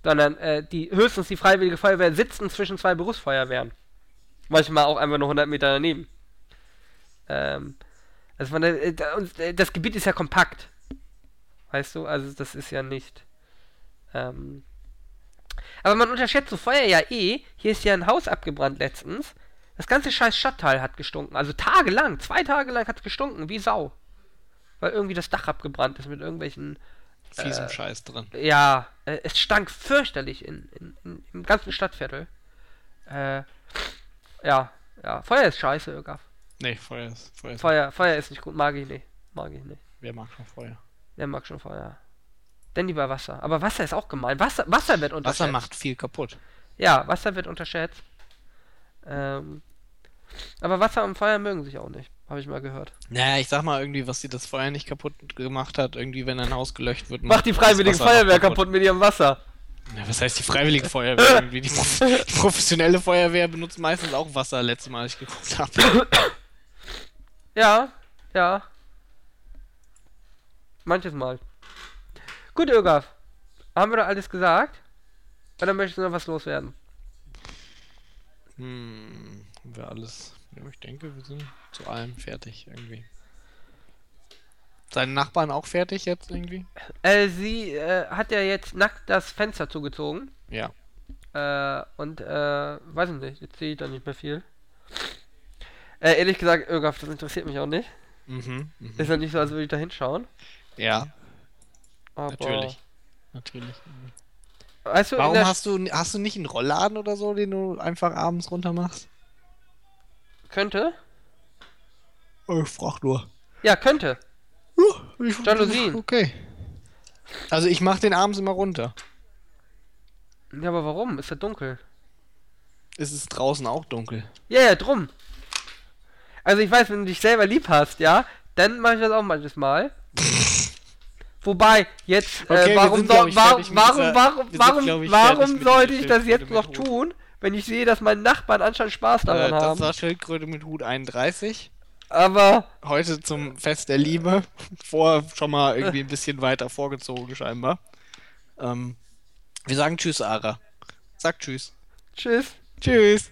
Sondern äh, die höchstens die Freiwillige Feuerwehr sitzen zwischen zwei Berufsfeuerwehren. Manchmal auch einfach nur 100 Meter daneben. Ähm, also von der, äh, äh, das Gebiet ist ja kompakt. Weißt du, also das ist ja nicht. Ähm, aber man unterschätzt so Feuer ja eh. Hier ist ja ein Haus abgebrannt letztens. Das ganze scheiß Stadtteil hat gestunken. Also tagelang, zwei Tage lang hat es gestunken, wie Sau. Weil irgendwie das Dach abgebrannt ist mit irgendwelchen fiesem Scheiß drin. Ja, äh, es stank fürchterlich in, in, in, im ganzen Stadtviertel. Äh, ja, ja, Feuer ist scheiße, Ögaf. Nee, Feuer ist, Feuer ist. Feuer, Feuer ist nicht gut, mag ich nicht. Mag ich nicht. Wer mag schon Feuer? Wer mag schon Feuer? Denn lieber Wasser. Aber Wasser ist auch gemein. Wasser, Wasser wird unterschätzt. Wasser macht viel kaputt. Ja, Wasser wird unterschätzt. Ähm, aber Wasser und Feuer mögen sich auch nicht. Habe ich mal gehört. Naja, ich sag mal irgendwie, was sie das Feuer nicht kaputt gemacht hat, irgendwie, wenn ein Haus gelöscht wird. Macht die freiwillige Feuerwehr kaputt mit ihrem Wasser. Ja, was heißt die freiwillige Feuerwehr? [laughs] irgendwie die, die professionelle Feuerwehr benutzt meistens auch Wasser, letztes Mal, als ich geguckt habe. Ja, ja. Manches Mal. Gut, Ögaf. Haben wir da alles gesagt? Oder möchtest du noch was loswerden? Hm, haben wir alles. Ja, ich denke, wir sind zu allem fertig irgendwie. Seine Nachbarn auch fertig jetzt irgendwie? Äh, sie äh, hat ja jetzt nackt das Fenster zugezogen. Ja. Äh, und, äh, weiß ich nicht, jetzt sehe ich da nicht mehr viel. Äh, ehrlich gesagt, Ögaf, das interessiert mich auch nicht. Mhm. mhm. Ist ja nicht so, als würde ich da hinschauen. Ja, Aber, natürlich. Natürlich. Weißt du, Warum hast du, hast du nicht einen Rollladen oder so, den du einfach abends runter machst? könnte? Ich frag nur. Ja, könnte. Jalousien. Okay. Also ich mach den abends immer runter. Ja, aber warum? Ist ja dunkel. Es ist draußen auch dunkel. Ja, ja, drum. Also ich weiß, wenn du dich selber lieb hast, ja, dann mache ich das auch manches Mal. [laughs] Wobei, jetzt, Okay, äh, warum, sind, ich, warum, warum, warum, sind, warum, ich, warum sollte ich das jetzt noch tun, wenn ich sehe, dass meine Nachbarn anscheinend Spaß Äh, daran das haben? war Schildkröte mit Hut 31. Aber, Heute zum Fest der Liebe. Vor schon mal irgendwie ein bisschen weiter vorgezogen scheinbar. Ähm, wir sagen Tschüss, Ara. Sag Tschüss. tschüss. Tschüss.